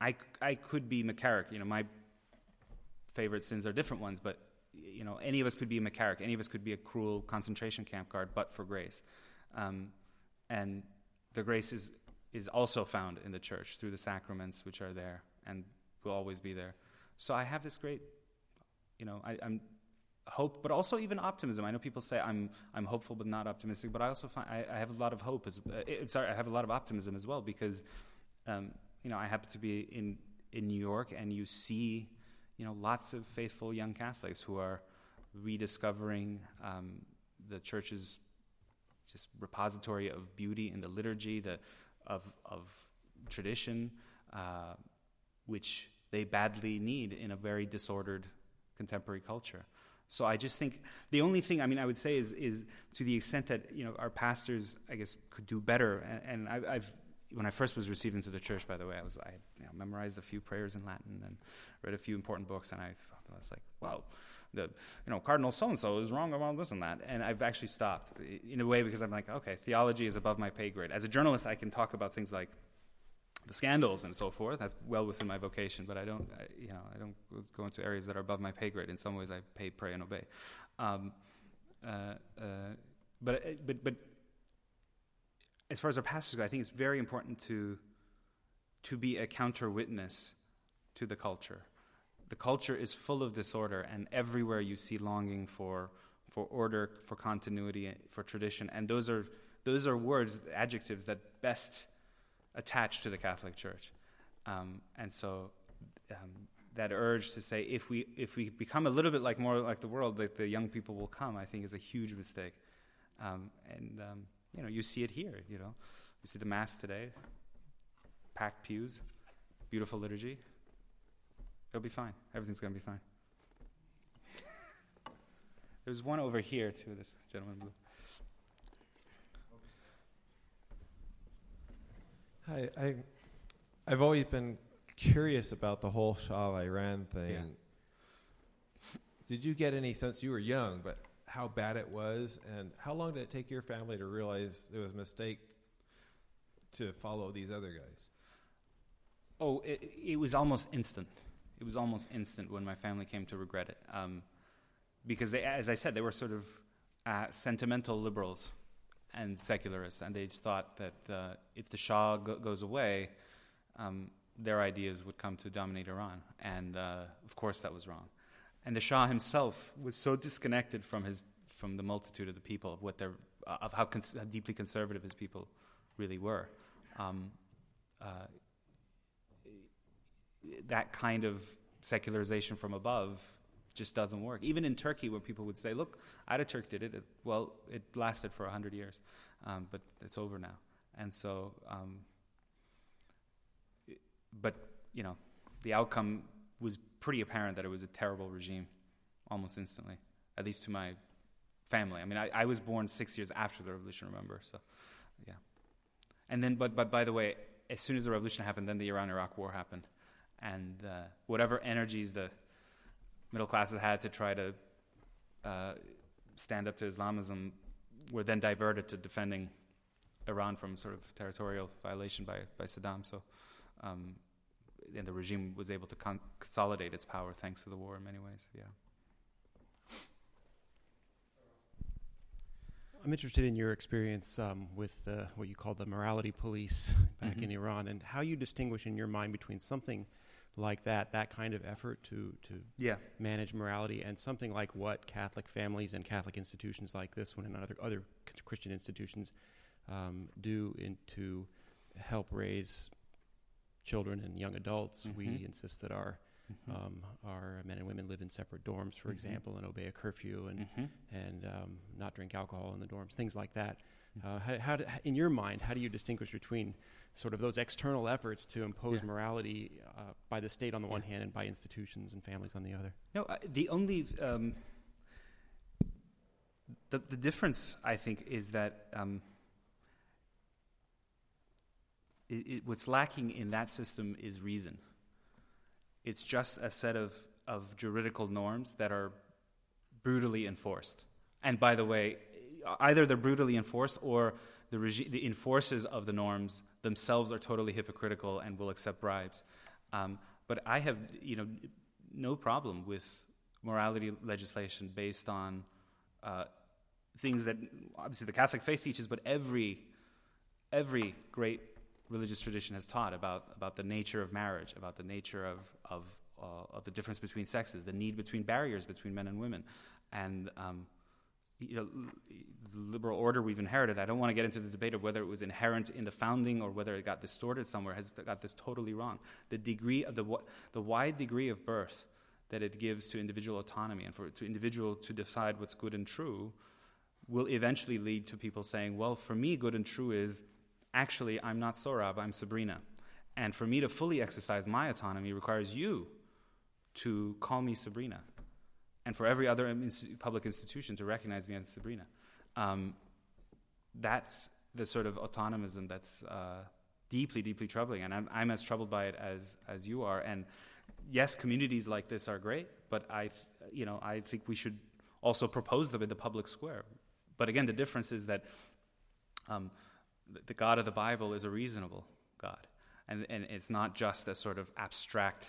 I I could be McCarrick. You know, my favorite sins are different ones, but you know, any of us could be a McCarrick, any of us could be a cruel concentration camp guard, but for grace. Um, and the grace is, is also found in the church through the sacraments which are there and will always be there. So I have this great, you know, I, am hope, but also even optimism. I know people say I'm I'm hopeful but not optimistic, but I also find I, I have a lot of hope as uh, sorry, I have a lot of optimism as well because, um, you know, I happen to be in in New York and you see you know, lots of faithful young Catholics who are rediscovering um, the church's just repository of beauty in the liturgy, the, of, of tradition, uh, which they badly need in a very disordered contemporary culture. So I just think the only thing I mean I would say is is to the extent that you know our pastors I guess could do better, and, and I, have when I first was received into the church, by the way, I was I you know, memorized a few prayers in Latin and read a few important books, and I, I was like, well, the you know Cardinal so and so is wrong about this and that, and I've actually stopped in a way because I'm like, okay, theology is above my pay grade. As a journalist, I can talk about things like the scandals and so forth. That's well within my vocation, but I don't, I, you know, I don't go into areas that are above my pay grade. In some ways, I pay, pray, and obey. Um, uh, uh, but but but as far as our pastors go, I think it's very important to, to be a counter witness to the culture. The culture is full of disorder, and everywhere you see longing for, for order, for continuity, for tradition. And those are, those are words, adjectives that best attach to the Catholic Church. Um, and so um, that urge to say if we if we become a little bit like more like the world, that the young people will come, I think is a huge mistake. Um, and um, you know, you see it here. You know, you see the mass today, packed pews, beautiful liturgy. It'll be fine. Everything's going to be fine. [laughs] There's one over here too. This gentleman blue. Hi, I, I've always been curious about the whole Shah Iran thing. Yeah. Did you get any sense you were young, but how bad it was, and how long did it take your family to realize it was a mistake to follow these other guys? Oh, it, it was almost instant. It was almost instant when my family came to regret it, um, because they, as I said, they were sort of uh, sentimental liberals and secularists, and they just thought that uh, if the Shah go- goes away, um, their ideas would come to dominate Iran, and uh, of course that was wrong. And the Shah himself was so disconnected from his from the multitude of the people of what their of how, cons- how, deeply conservative his people really were. Um, uh, that kind of secularization from above just doesn't work. Even in Turkey, where people would say, "Look, Ataturk did it. it well, it lasted for hundred years, um, but it's over now." And so, um, but you know, the outcome was pretty apparent that it was a terrible regime, almost instantly, at least to my family. I mean, I, I was born six years after the revolution. Remember, so yeah. And then, but but by the way, as soon as the revolution happened, then the Iran-Iraq War happened, and uh, whatever energies the middle classes had to try to uh, stand up to Islamism were then diverted to defending Iran from sort of territorial violation by, by Saddam. So, um, and the regime was able to con- consolidate its power thanks to the war in many ways. Yeah. I'm interested in your experience um, with uh, what you call the morality police back mm-hmm. in Iran, and how you distinguish in your mind between something like that, that kind of effort to to yeah. manage morality, and something like what Catholic families and Catholic institutions like this one and other other Christian institutions um, do in, to help raise children and young adults. Mm-hmm. We insist that our Mm-hmm. Um, our men and women live in separate dorms, for mm-hmm. example, and obey a curfew and mm-hmm. and um, not drink alcohol in the dorms, things like that. Mm-hmm. Uh, how, how do, in your mind, how do you distinguish between sort of those external efforts to impose yeah. morality uh, by the state on the yeah. one hand and by institutions and families on the other? No, uh, the only um, the the difference I think is that. Um, it, it, what's lacking in that system is reason. It's just a set of, of juridical norms that are brutally enforced. And by the way, either they're brutally enforced or the, regi- the enforcers of the norms themselves are totally hypocritical and will accept bribes. Um, but I have, you know, no problem with morality legislation based on uh, things that obviously the Catholic faith teaches, but every every great religious tradition has taught about, about the nature of marriage, about the nature of, of, uh, of the difference between sexes, the need between barriers between men and women. And um, you know, the liberal order we've inherited, I don't want to get into the debate of whether it was inherent in the founding or whether it got distorted somewhere, has got this totally wrong. The degree of the, the wide degree of berth that it gives to individual autonomy and for to individual to decide what's good and true will eventually lead to people saying, well, for me, good and true is actually, I'm not Sohrab, I'm Sabrina. And for me to fully exercise my autonomy requires you to call me Sabrina. And for every other public institution to recognize me as Sabrina. Um, that's the sort of autonomism that's uh, deeply, deeply troubling. And I'm, I'm, as troubled by it as, as you are. And yes, communities like this are great, but I, you know, I think we should also propose them in the public square. But again, the difference is that um, the God of the Bible is a reasonable God. And, and it's not just a sort of abstract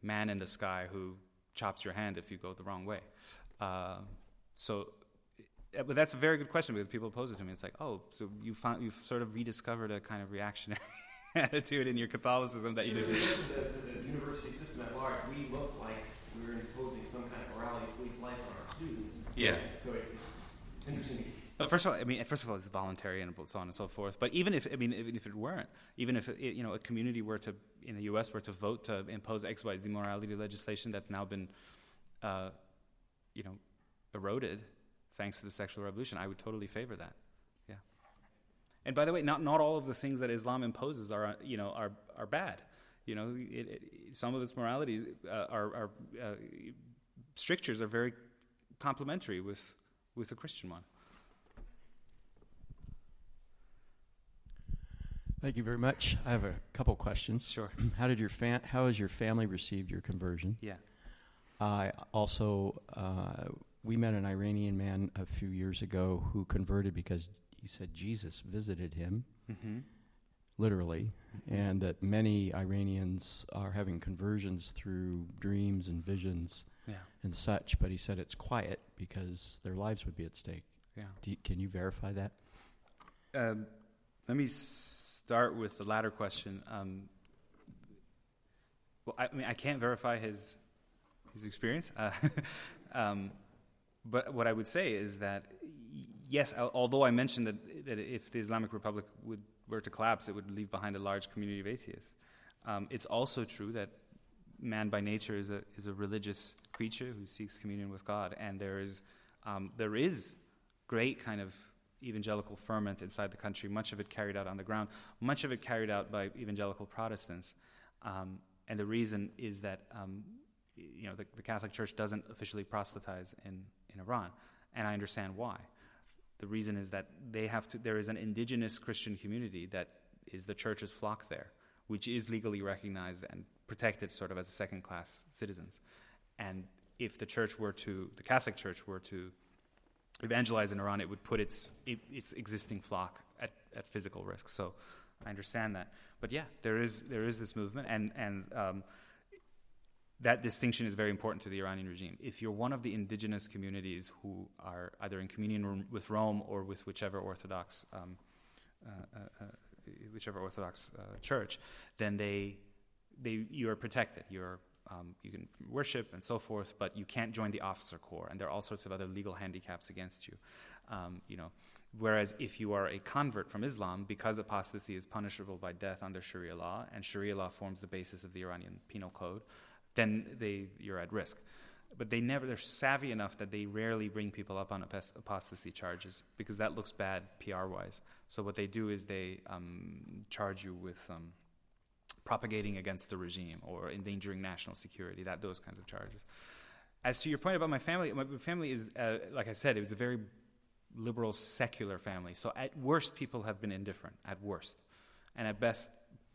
man in the sky who chops your hand if you go the wrong way. Uh, so, but that's a very good question because people pose it to me. It's like, oh, so you found, you've sort of rediscovered a kind of reactionary [laughs] attitude in your Catholicism that you did. To the, the university system at large, we look like we're imposing some kind of morality police life on our students. Yeah. So it, it's interesting First of all, I mean, first of all, it's voluntary and so on and so forth. But even if, I mean, even if it weren't, even if it, you know a community were to in the U.S. were to vote to impose X, Y, Z morality legislation that's now been, uh, you know, eroded thanks to the sexual revolution, I would totally favor that. Yeah. And by the way, not not all of the things that Islam imposes are you know are are bad. You know, it, it, some of its moralities uh, are, are uh, strictures are very complementary with with the Christian one. Thank you very much. I have a couple questions. Sure. [clears throat] How did your fam- How has your family received your conversion? Yeah. I also uh, we met an Iranian man a few years ago who converted because he said Jesus visited him, Mm-hmm. literally, Mhm. and that many Iranians are having conversions through dreams and visions Yeah. and such. But he said it's quiet because their lives would be at stake. Yeah. You, can you verify that? Um, let me start with the latter question. Um, well, I, I mean, I can't verify his his experience, uh, [laughs] um, but what I would say is that yes, although I mentioned that that if the Islamic Republic would were to collapse, it would leave behind a large community of atheists. Um, it's also true that man by nature is a is a religious creature who seeks communion with God, and there is um, there is great kind of evangelical ferment inside the country, much of it carried out on the ground, much of it carried out by evangelical Protestants. Um, and the reason is that um, you know the, the, Catholic Church doesn't officially proselytize in, in Iran, and I understand why. The reason is that they have to. There is an indigenous Christian community that is the church's flock there, which is legally recognized and protected, sort of as second-class citizens. And if the church were to, the Catholic Church were to evangelize in Iran, it would put its its existing flock at, at physical risk. So I understand that, but yeah, there is there is this movement, and and um, that distinction is very important to the Iranian regime. If you're one of the indigenous communities who are either in communion with Rome or with whichever Orthodox um, uh, uh, uh, whichever Orthodox uh, church, then they they you are protected. You're um, you can worship and so forth, but you can't join the officer corps, and there are all sorts of other legal handicaps against you. Um, you know, whereas if you are a convert from Islam, because apostasy is punishable by death under Sharia law, and Sharia law forms the basis of the Iranian penal code, then they you're at risk. But they never they're savvy enough that they rarely bring people up on apostasy charges because that looks bad PR wise. So what they do is they um, charge you with um, propagating against the regime or endangering national security, that those kinds of charges. As to your point about my family, my family is, uh, like I said, it was a very liberal, secular family. So at worst, people have been indifferent, at worst. And at best,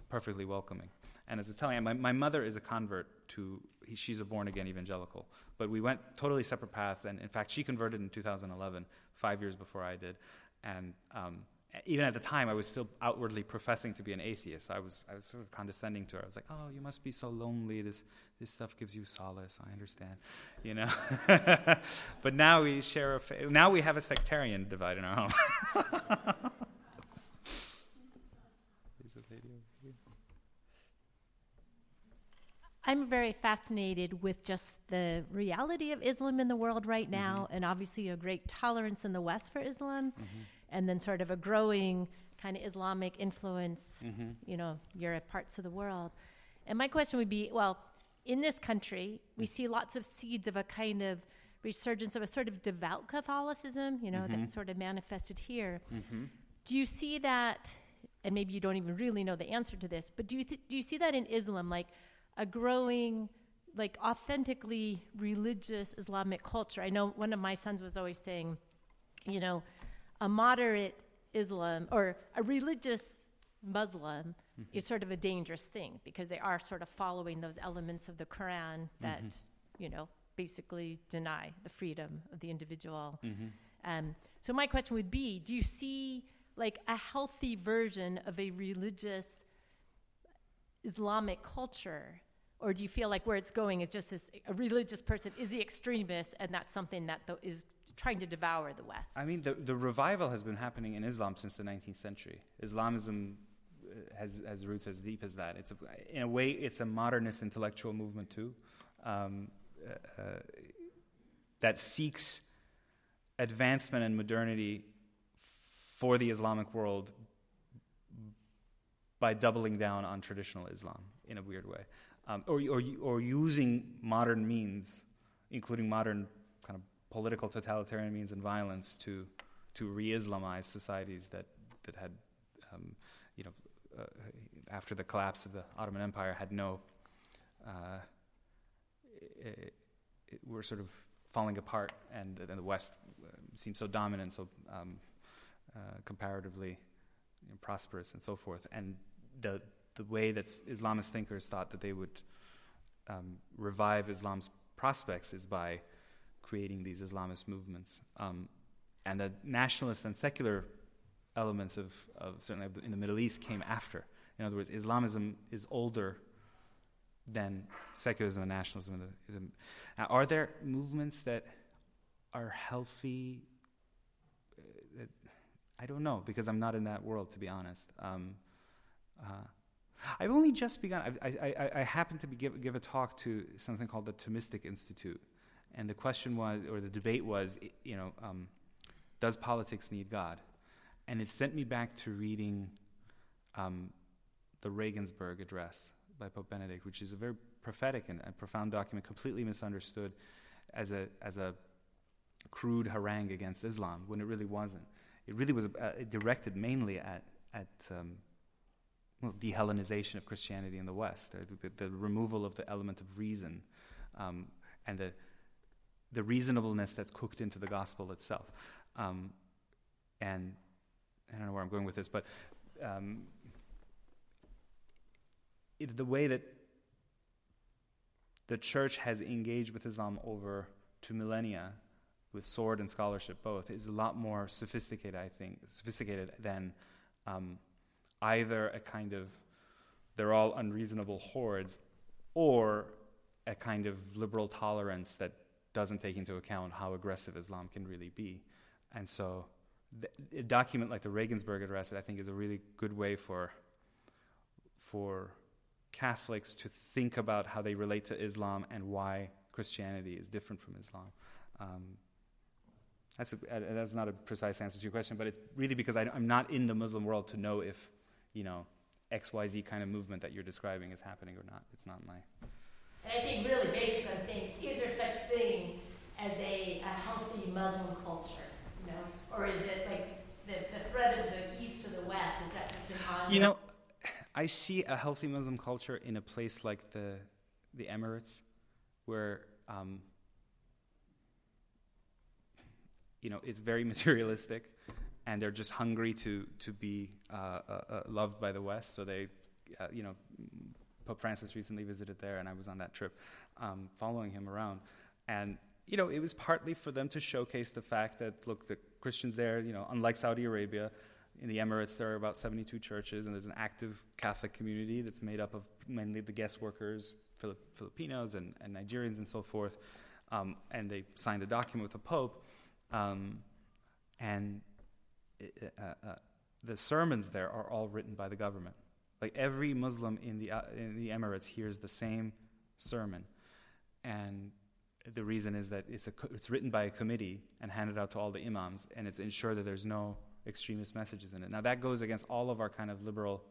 perfectly welcoming. And as I was telling you, my, my mother is a convert to, she's a born again evangelical. But we went totally separate paths. And in fact, she converted in 2011, five years before I did. And um, even at the time, I was still outwardly professing to be an atheist. I was, I was sort of condescending to her. I was like, "Oh, you must be so lonely. This, this stuff gives you solace. I understand, you know." [laughs] but now we share a. Fa- now we have a sectarian divide in our home. [laughs] I'm very fascinated with just the reality of Islam in the world right now, mm-hmm. and obviously a great tolerance in the West for Islam. Mm-hmm and then sort of a growing kind of Islamic influence, mm-hmm. you know, Europe, parts of the world. And my question would be well, in this country, we see lots of seeds of a kind of resurgence of a sort of devout Catholicism, you know, mm-hmm. that's sort of manifested here. Mm-hmm. Do you see that, and maybe you don't even really know the answer to this, but do you, th- do you see that in Islam, like a growing, like authentically religious Islamic culture? I know one of my sons was always saying, you know, a moderate Islam or a religious Muslim mm-hmm. is sort of a dangerous thing because they are sort of following those elements of the Quran that, mm-hmm. you know, basically deny the freedom of the individual. Mm-hmm. Um, so my question would be, do you see like a healthy version of a religious Islamic culture? Or do you feel like where it's going is just this, a religious person is the extremist, and that's something that the, is trying to devour the West. I mean, the, the revival has been happening in Islam since the 19th century. Islamism uh, has, has roots as deep as that. It's a, in a way, it's a modernist intellectual movement too, um, uh, uh, that seeks advancement and modernity for the Islamic world by doubling down on traditional Islam in a weird way, um, or, or, or using modern means, including modern political totalitarian means and violence to, to re-Islamize societies that, that had, um, you know, uh, after the collapse of the Ottoman Empire, had no, uh, it, it, were sort of falling apart, and, and the West uh, seemed so dominant, so um, uh, comparatively you know, prosperous, and so forth. And the the way that Islamist thinkers thought that they would um, revive Islam's prospects is by creating these Islamist movements. Um, and the nationalist and secular elements of, of certainly in the Middle East came after. In other words, Islamism is older than secularism and nationalism. Now, are there movements that are healthy? Uh, I don't know because I'm not in that world, to be honest. Um, uh, I've only just begun. I, I, I, happened to give, give a talk to something called the Thomistic Institute, and the question was, or the debate was, you know, um, does politics need God? And it sent me back to reading um, the Regensburg Address by Pope Benedict, which is a very prophetic and, profound document, completely misunderstood as a as a crude harangue against Islam when it really wasn't. It really was uh, directed mainly at at um, well, de-Hellenization of Christianity in the West, the, the, the removal of the element of reason, um, and the the reasonableness that's cooked into the gospel itself. Um, and I don't know where I'm going with this, but um, it, the way that the church has engaged with Islam over two millennia, with sword and scholarship both, is a lot more sophisticated, I think, sophisticated than um, either a kind of they're all unreasonable hordes or a kind of liberal tolerance that doesn't take into account how aggressive Islam can really be. And so, a document like the Regensburg Address, I think, is a really good way for, for Catholics to think about how they relate to Islam and why Christianity is different from Islam. Um, that's, a, that's not a precise answer to your question, but it's really because I, am not in the Muslim world to know if you know, XYZ kind of movement that you're describing is happening or not. It's not my. And I think really basically I'm saying, is there such thing as a, a healthy Muslim culture? You know? Or is it like the, the threat of the east to the west? Is that just an ongoing? You know, I see a healthy Muslim culture in a place like the, the Emirates, where um, you know it's very [laughs] materialistic and they're just hungry to to be uh, uh, uh, loved by the West. So they, uh, you know, Pope Francis recently visited there, and I was on that trip, um, following him around, and you know, it was partly for them to showcase the fact that look, the Christians there, you know, unlike Saudi Arabia. In the Emirates, there are about 72 churches, and there's an active Catholic community that's made up of mainly the guest workers, Filip- Filipinos and, and, Nigerians, and so forth. Um, and they signed a document with the Pope. Um, and uh, uh, the sermons there are all written by the government. Like every Muslim in the, uh, in the Emirates hears the same sermon. And the reason is that it's, a, it's written by a committee and handed out to all the imams, and it's ensured that there's no extremist messages in it. Now, that goes against all of our kind of liberal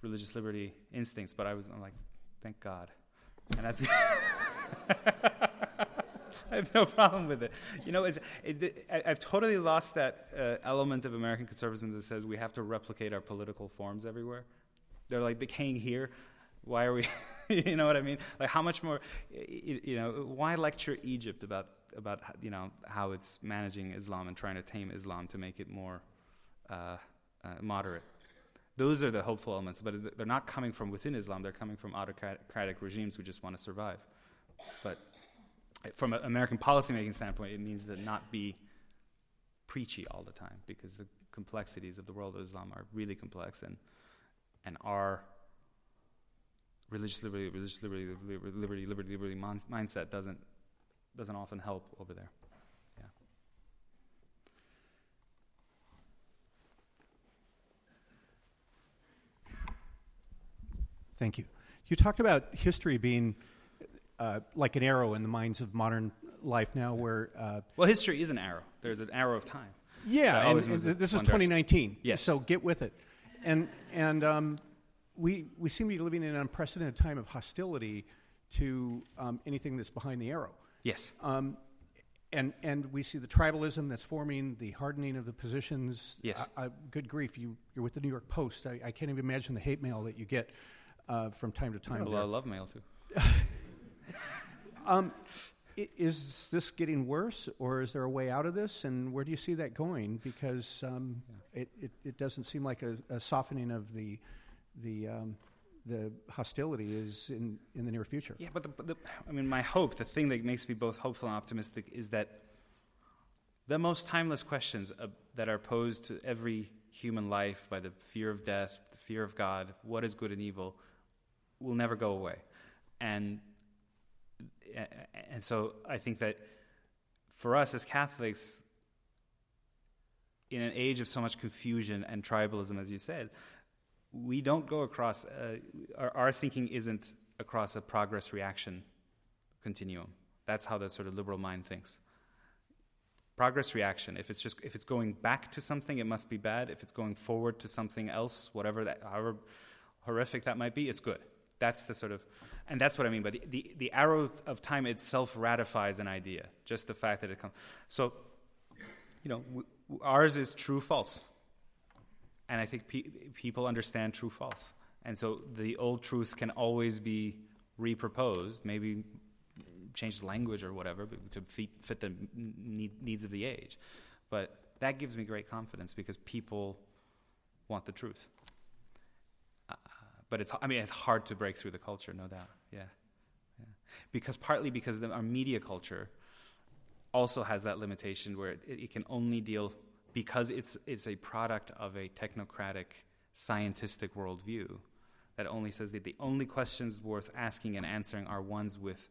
religious liberty instincts, but I was I'm like, thank God. And that's. [laughs] I have no problem with it. You know, it's, it, I, have totally lost that uh, element of American conservatism that says we have to replicate our political forms everywhere. They're like decaying here. Why are we? [laughs] you know what I mean? Like, how much more? You, you know, why lecture Egypt about about you know how it's managing Islam and trying to tame Islam to make it more uh, uh, moderate? Those are the hopeful elements, but they're not coming from within Islam. They're coming from autocratic regimes who just want to survive. But from an American policymaking standpoint, it means to not be preachy all the time because the complexities of the world of Islam are really complex and and our religious liberty, religious liberty, liberty, liberty, liberty mindset doesn't doesn't often help over there. Yeah. Thank you. You talked about history being uh, like an arrow in the minds of modern life now, where uh, well, history is an arrow. There's an arrow of time. Yeah, and, and moves th- in this is 2019. Yes. So get with it. And and um, we we seem to be living in an unprecedented time of hostility to um, anything that's behind the arrow. Yes. Um, and and we see the tribalism that's forming, the hardening of the positions. Yes. I, I, good grief, you you're with the New York Post. I, I can't even imagine the hate mail that you get uh, from time to time. lot of love mail too. [laughs] Um, i- is this getting worse, or is there a way out of this? And where do you see that going? Because um, it, it, it doesn't seem like a, a softening of the the um, the hostility is in, in the near future. Yeah, but, the, but the, I mean, my hope, the thing that makes me both hopeful and optimistic, is that the most timeless questions uh, that are posed to every human life by the fear of death, the fear of God, what is good and evil, will never go away. And and so I think that for us as Catholics, in an age of so much confusion and tribalism, as you said, we don't go across, uh, our, our thinking isn't across a progress reaction continuum. That's how the sort of liberal mind thinks. Progress reaction. If it's just if it's going back to something, it must be bad. If it's going forward to something else, whatever that, however horrific that might be, it's good. That's the sort of, and that's what I mean. But the, the, the arrow of time itself ratifies an idea. Just the fact that it comes. So, you know, w- ours is true false, and I think pe- people understand true false, and so the old truths can always be reproposed, maybe change the language or whatever to fit, the need, needs of the age. But that gives me great confidence because people want the truth. But it's, I mean, it's hard to break through the culture, no doubt. Yeah, yeah. because partly because the, our media culture also has that limitation where it, it can only deal because it's it's a product of a technocratic, scientific worldview that only says that the only questions worth asking and answering are ones with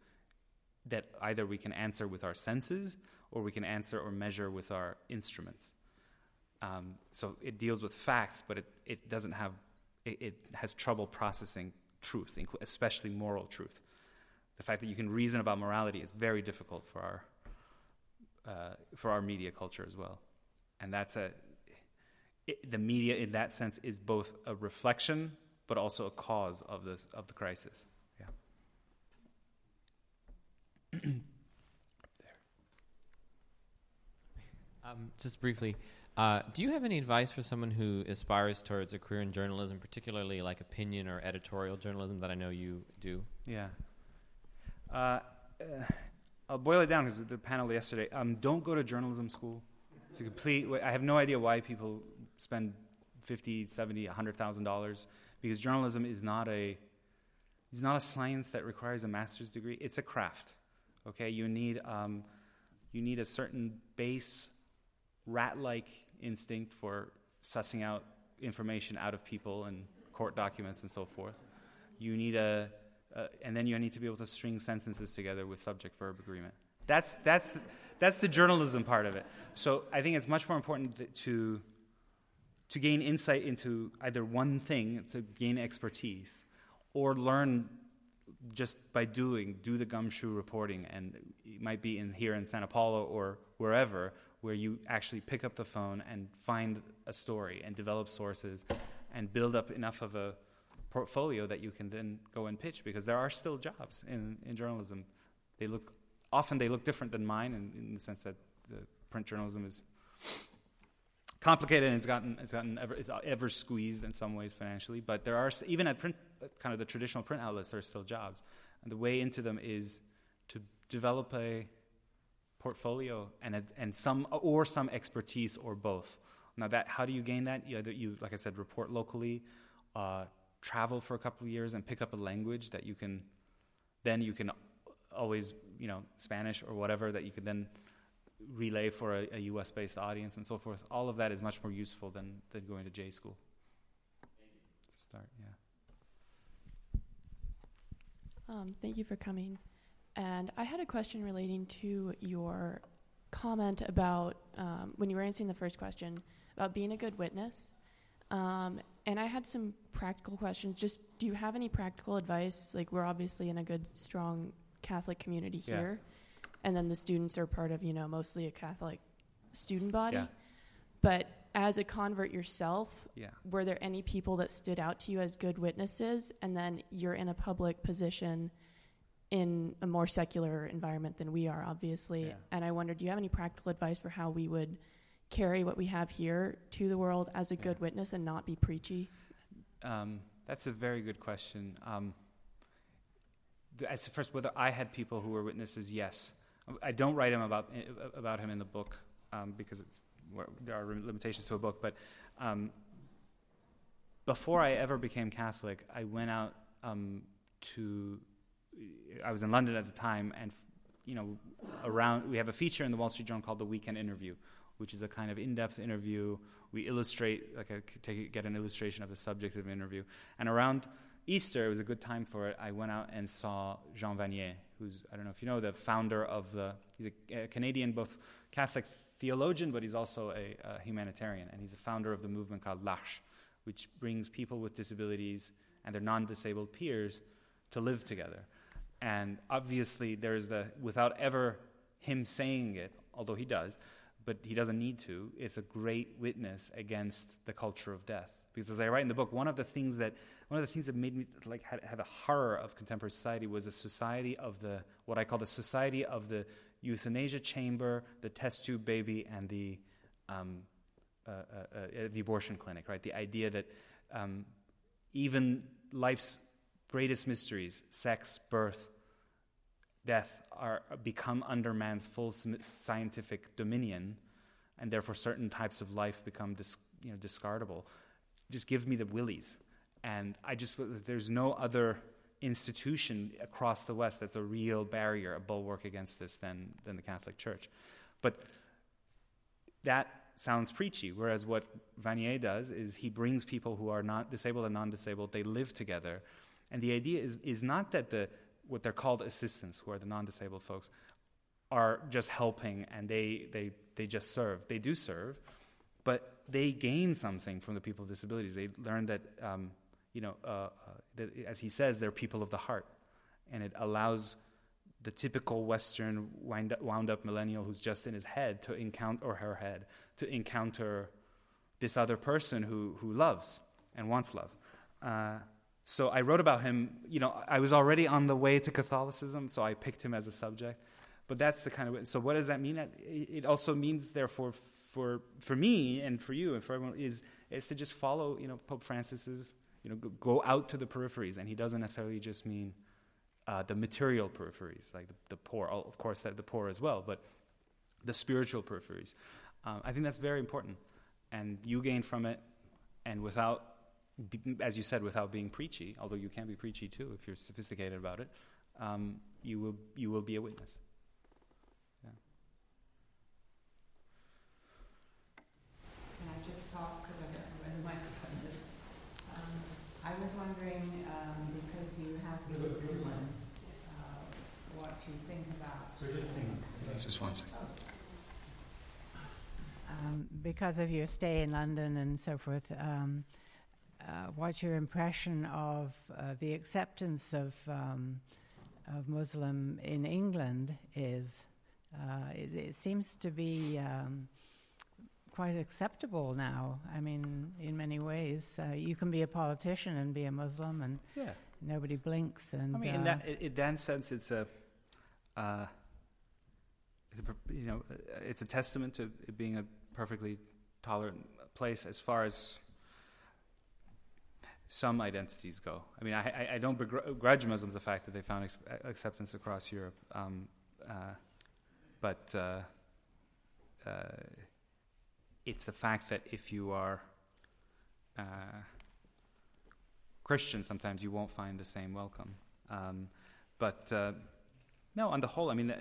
that either we can answer with our senses or we can answer or measure with our instruments. Um, so it deals with facts, but it, it doesn't have it, it has trouble processing truth, especially moral truth. The fact that you can reason about morality is very difficult for our uh, for our media culture as well, and that's a it, the media in that sense is both a reflection but also a cause of this of the crisis. Yeah. [clears throat] Um, just briefly, uh, do you have any advice for someone who aspires towards a career in journalism, particularly like opinion or editorial journalism that I know you do? Yeah. Uh, uh, I'll boil it down because the panel yesterday. Um, don't go to journalism school. It's a complete. I have no idea why people spend fifty, seventy, a hundred thousand dollars because journalism is not a. It's not a science that requires a master's degree. It's a craft. Okay, you need um, you need a certain base rat-like instinct for sussing out information out of people and court documents and so forth. You need a, and then you need to be able to string sentences together with subject-verb agreement. That's that's the, that's the journalism part of it. So I think it's much more important to to gain insight into either one thing, to gain expertise, or learn just by doing, do the gumshoe reporting, and it might be in here in Santa Paula or wherever, where you actually pick up the phone and find a story and develop sources and build up enough of a portfolio that you can then go and pitch because there are still jobs in, in journalism. They look often they look different than mine in, in the sense that the print journalism is complicated and it's gotten it's gotten ever it's ever squeezed in some ways financially. But there are even at print kind of the traditional print outlets there are still jobs, and the way into them is to develop a portfolio and a, and some or some expertise or both. Now that how do you gain that? You you like I said report locally, uh, travel for a couple of years and pick up a language that you can then you can always you know Spanish or whatever that you can then relay for a, a U.S. based audience and so forth. All of that is much more useful than than going to J school. Start yeah. Um, thank you for coming. And I had a question relating to your comment about um, when you were answering the first question about being a good witness. Um, and I had some practical questions. Just do you have any practical advice? Like, we're obviously in a good, strong Catholic community Yeah. here. And then the students are part of, you know, mostly a Catholic student body. Yeah. But as a convert yourself, Yeah. were there any people that stood out to you as good witnesses? And then you're in a public position in a more secular environment than we are, obviously. Yeah. And I wondered, do you have any practical advice for how we would carry what we have here to the world as a Yeah. good witness and not be preachy? Um, that's a very good question. Um, th- as first, whether I had people who were witnesses, yes. I don't write him about about him in the book um, because it's, there are limitations to a book. But um, before I ever became Catholic, I went out um, to. I was in London at the time, and you know, around we have a feature in the Wall Street Journal called the Weekend Interview, which is a kind of in-depth interview. We illustrate, like, a, take, get an illustration of the subject of the interview. And around Easter, it was a good time for it. I went out and saw Jean Vanier, who's I don't know if you know the founder of the. He's a, a Canadian, both Catholic theologian, but he's also a, a humanitarian, and he's a founder of the movement called L'Arche, which brings people with disabilities and their non-disabled peers to live together. And obviously, there's the without ever him saying it, although he does, but he doesn't need to. It's a great witness against the culture of death. Because as I write in the book, one of the things that one of the things that made me like have a horror of contemporary society was a society of the what I call the society of the euthanasia chamber, the test tube baby, and the um, uh, uh, uh, the abortion clinic. Right, the idea that um, even life's greatest mysteries, sex, birth, death, are become under man's full scientific dominion, and therefore certain types of life become dis- you know, discardable. Just give me the willies, and I just there's no other institution across the West that's a real barrier, a bulwark against this than than the Catholic Church, but that sounds preachy. Whereas what Vanier does is he brings people who are not disabled and non-disabled. They live together, and the idea is is not that the what they're called assistants, who are the non-disabled folks, are just helping and they they they just serve. They do serve, but they gain something from the people with disabilities. They learn that um, you know, uh, uh, as he says, they're people of the heart, and it allows the typical Western wind up, wound up millennial who's just in his head to encounter, or her head, to encounter this other person who, who loves and wants love. Uh, so I wrote about him. You know, I was already on the way to Catholicism, so I picked him as a subject. But that's the kind of. So what does that mean? It also means, therefore, for for me and for you and for everyone, is is to just follow. You know, Pope Francis's. You know, go, out to the peripheries, and he doesn't necessarily just mean uh, the material peripheries, like the, the poor, of course, the poor as well, but the spiritual peripheries. Um, I think that's very important, and you gain from it, and without, as you said, without being preachy, although you can be preachy too if you're sophisticated about it, um, you will you will be a witness. Yeah. Can I just talk because I don't know where the microphone is? Um, I was wondering, um, because you have been England, uh, what you think about. Just one second. Um, because of your stay in London and so forth, um, uh, what your impression of uh, the acceptance of um, of Muslim in England is? Uh, it, it seems to be um, quite acceptable now. I mean, in many ways, uh, you can be a politician and be a Muslim, and Yeah. nobody blinks. And I mean, in uh, that in that sense, it's a, uh, you know, it's a testament to it being a perfectly tolerant place as far as some identities go. I mean, I, I, I don't begrudge Muslims the fact that they found ex- acceptance across Europe, um, uh, but uh, uh, it's the fact that if you are uh, Christian, sometimes you won't find the same welcome. Um, but uh, no, on the whole, I mean, uh,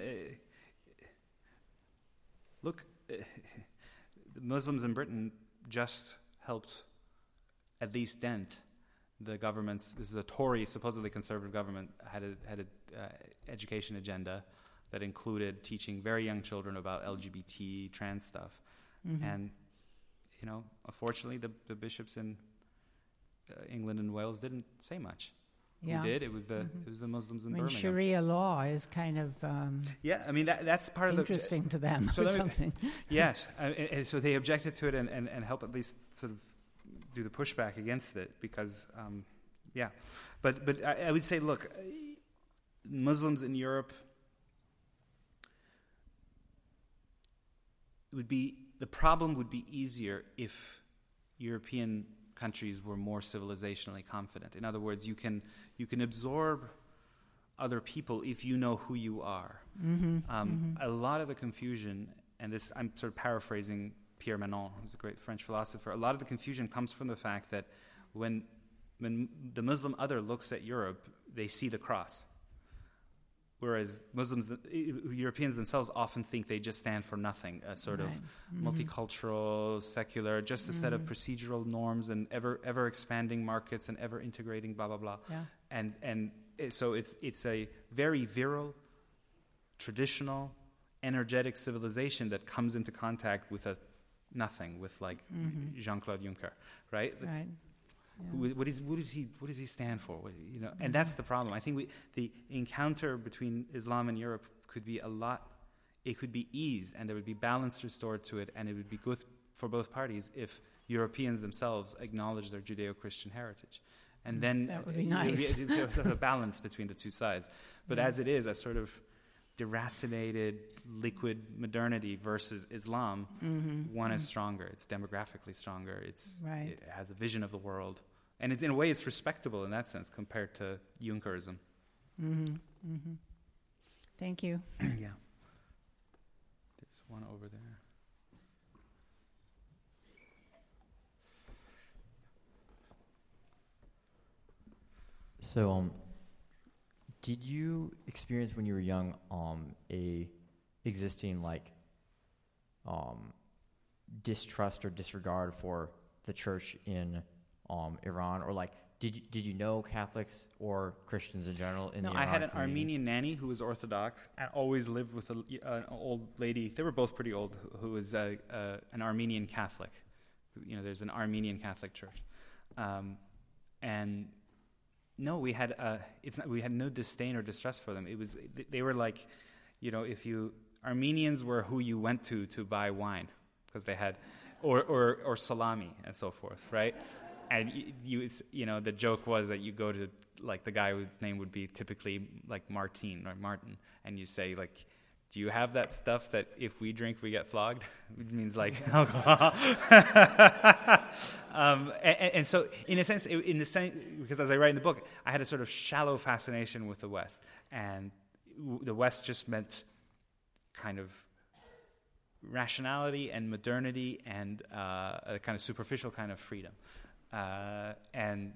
look, [laughs] Muslims in Britain just helped at least dent the government's. This is a Tory, supposedly conservative government had a had an uh, education agenda that included teaching very young children about LGBT trans stuff, Mhm. and you know, unfortunately, the the bishops in uh, England and Wales didn't say much. Yeah. who did. It was the Mhm. it was the Muslims in I mean, Birmingham. Sharia law is kind of um, Yeah, I mean that, that's part of the interesting to them So or let me- something. [laughs] yes, uh, so they objected to it and, and, and help at least sort of do the pushback against it because, um, yeah, but but I, I would say, look, Muslims in Europe it would be the problem would be easier if European countries were more civilizationally confident. In other words, you can you can absorb other people if you know who you are. Mhm, Um, mhm. A lot of the confusion, and this I'm sort of paraphrasing Pierre Manent, who's a great French philosopher. A lot of the confusion comes from the fact that when when the Muslim other looks at Europe, they see the cross. Whereas Muslims, Europeans themselves often think they just stand for nothing, a sort Right. of Mhm. multicultural, secular, just a set of Mhm. procedural norms and ever ever expanding markets and ever integrating blah blah blah. Yeah. And and so it's it's a very virile, traditional, energetic civilization that comes into contact with a nothing, with like Mhm. Jean Claude Juncker, right? Right. Who- what, is, what, does he, what does he stand for? What, you know, and that's the problem. I think we, the encounter between Islam and Europe could be a lot. It could be eased, and there would be balance restored to it, and it would be good for both parties if Europeans themselves acknowledge their Judeo-Christian heritage, and then That would be nice. It, it's sort of a [laughs] balance between the two sides. But Yeah. as it is, a sort of deracinated liquid modernity versus Islam, Mhm. one is Mhm. stronger. It's demographically stronger. It's Right. it has a vision of the world, and it's, in a way, it's respectable in that sense compared to Junckerism. Mm-hmm. Mm-hmm. Thank you. [clears throat] yeah. There's one over there. So, um, did you experience when you were young um, a existing like um, distrust or disregard for the church in um, Iran, or like did you, did you know Catholics or Christians in general in no, the I had an community? Armenian nanny who was Orthodox and always lived with a, uh, an old lady. They were both pretty old, who, was uh, uh, an Armenian Catholic. You know, there's an Armenian Catholic church, um, and no, we had uh, it's not, we had no disdain or distrust for them. It was they- they were like, you know, if you Armenians were who you went to to buy wine because they had, or or or salami and so forth, right? And you, you know the joke was that you go to like the guy whose name would be typically like Martin or Martin, and you say like. Do you have that stuff that if we drink we get flogged? [laughs] It means like [laughs] alcohol. [laughs] um, and, and so, in a sense, in the sense, because as I write in the book, I had a sort of shallow fascination with the West, and the West just meant kind of rationality and modernity and uh, a kind of superficial kind of freedom. Uh, and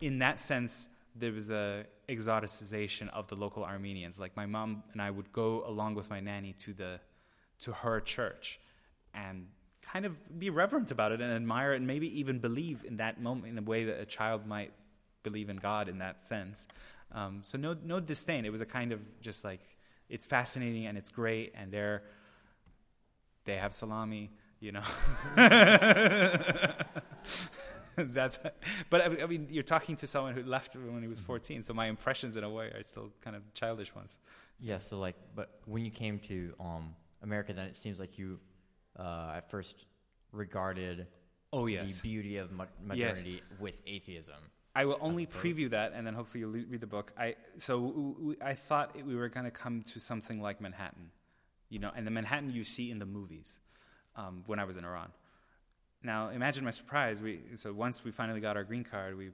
in that sense, there was a exoticization of the local Armenians. Like my mom and I would go along with my nanny to the to her church and kind of be reverent about it and admire it and maybe even believe in that moment in a way that a child might believe in God in that sense. Um, so no no disdain. It was a kind of just like it's fascinating and it's great and they're they have salami, you know. [laughs] [laughs] That's, but I, I mean, you're talking to someone who left when he was 14, so my impressions, in a way, are still kind of childish ones. Yeah, so like, but when you came to um, America, then it seems like you uh, at first regarded Oh, yes. the beauty of mo- Yes. modernity with atheism. I will only preview that, and then hopefully you'll le- read the book. I so w- w- I thought it- we were going to come to something like Manhattan, you know, and the Manhattan you see in the movies um, when I was in Iran. Now imagine my surprise. We so once we finally got our green card, we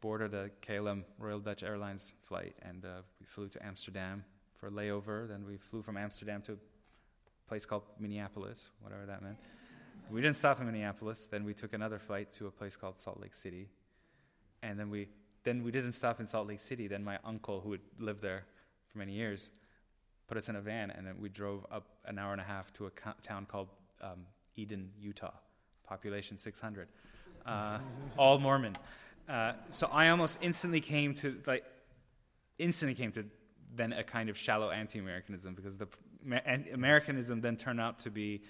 boarded a KLM Royal Dutch Airlines flight, and uh, we flew to Amsterdam for a layover. Then we flew from Amsterdam to a place called Minneapolis, whatever that meant. We didn't stop in Minneapolis. Then we took another flight to a place called Salt Lake City and then we then we didn't stop in Salt Lake City. Then my uncle, who had lived there for many years, put us in a van, and then we drove up an hour and a half to a co- town called um, Eden, Utah, population 600, uh, all Mormon. Uh, so I almost instantly came to like instantly came to then a kind of shallow anti-Americanism because the Americanism then turned out to be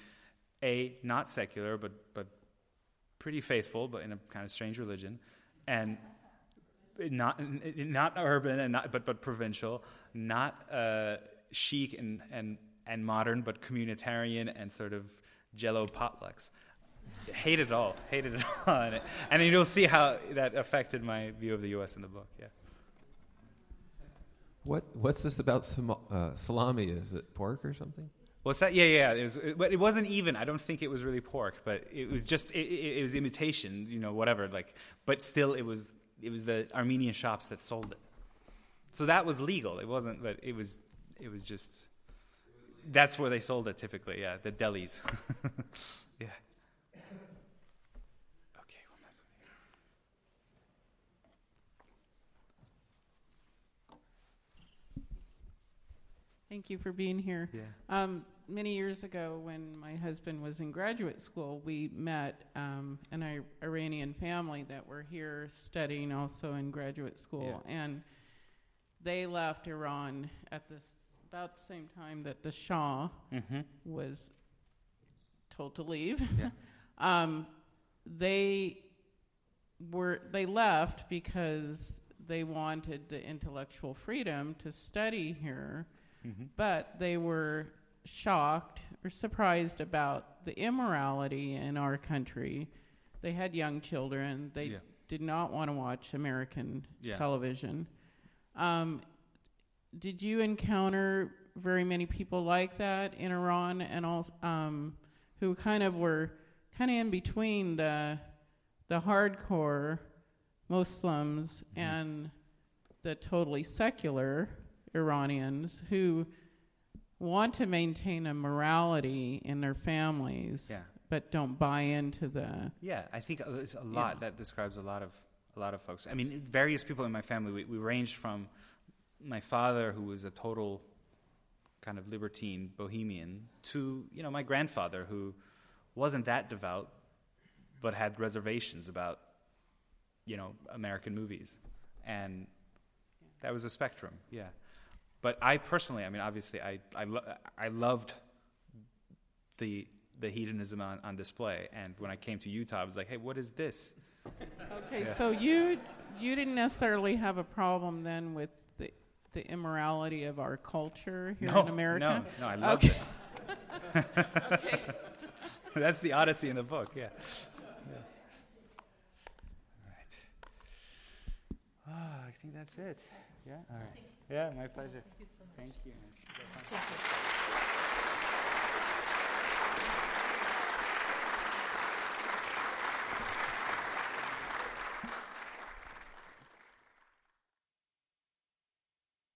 a not secular but but pretty faithful but in a kind of strange religion and not not urban and not but but provincial, not uh, chic and and and modern, but communitarian and sort of Jello potlucks. Hate it all. Hated it [laughs] all. And, and you'll see how that affected my view of the U.S. in the book. Yeah. What What's this about uh, salami? Is it pork or something? What's that? Yeah, yeah. It was, but it wasn't even. I don't think it was really pork, but it was just it, it, it was imitation. You know, whatever. Like, but still, it was it was the Armenian shops that sold it. So that was legal. It wasn't, but it was it was just. That's where they sold it typically. Yeah, the delis. [laughs] yeah. Thank you for being here. Yeah. Um, many years ago, when my husband was in graduate school, we met um, an I- Iranian family that were here studying also in graduate school, yeah. and they left Iran at this about the same time that the Shah mm-hmm. was told to leave. Yeah. [laughs] um, they were they left because they wanted the intellectual freedom to study here Mm-hmm. But they were shocked or surprised about the immorality in our country. They had young children. They yeah. did not want to watch American yeah. television. Um, did you encounter very many people like that in Iran and all, um, who kind of were kind of in between the the hardcore Muslims mm-hmm. and the totally secular Iranians who want to maintain a morality in their families, yeah. but don't buy into the. Yeah, I think uh, it's a lot yeah. that describes a lot of a lot of folks. I mean, various people in my family. We, we ranged from my father, who was a total kind of libertine bohemian, to you know my grandfather, who wasn't that devout, but had reservations about you know American movies, and that was a spectrum. Yeah. But I personally, I mean, obviously, I I, lo- I loved the the hedonism on, on display, and when I came to Utah, I was like, hey, what is this? Okay, yeah. so you you didn't necessarily have a problem then with the the immorality of our culture here no, in America. No, no, I loved okay. it. okay. [laughs] That's the odyssey in the book. Yeah. yeah. All right. Oh, I think that's it. Yeah. All right. Yeah, my pleasure. Thank you. So much. Thank you.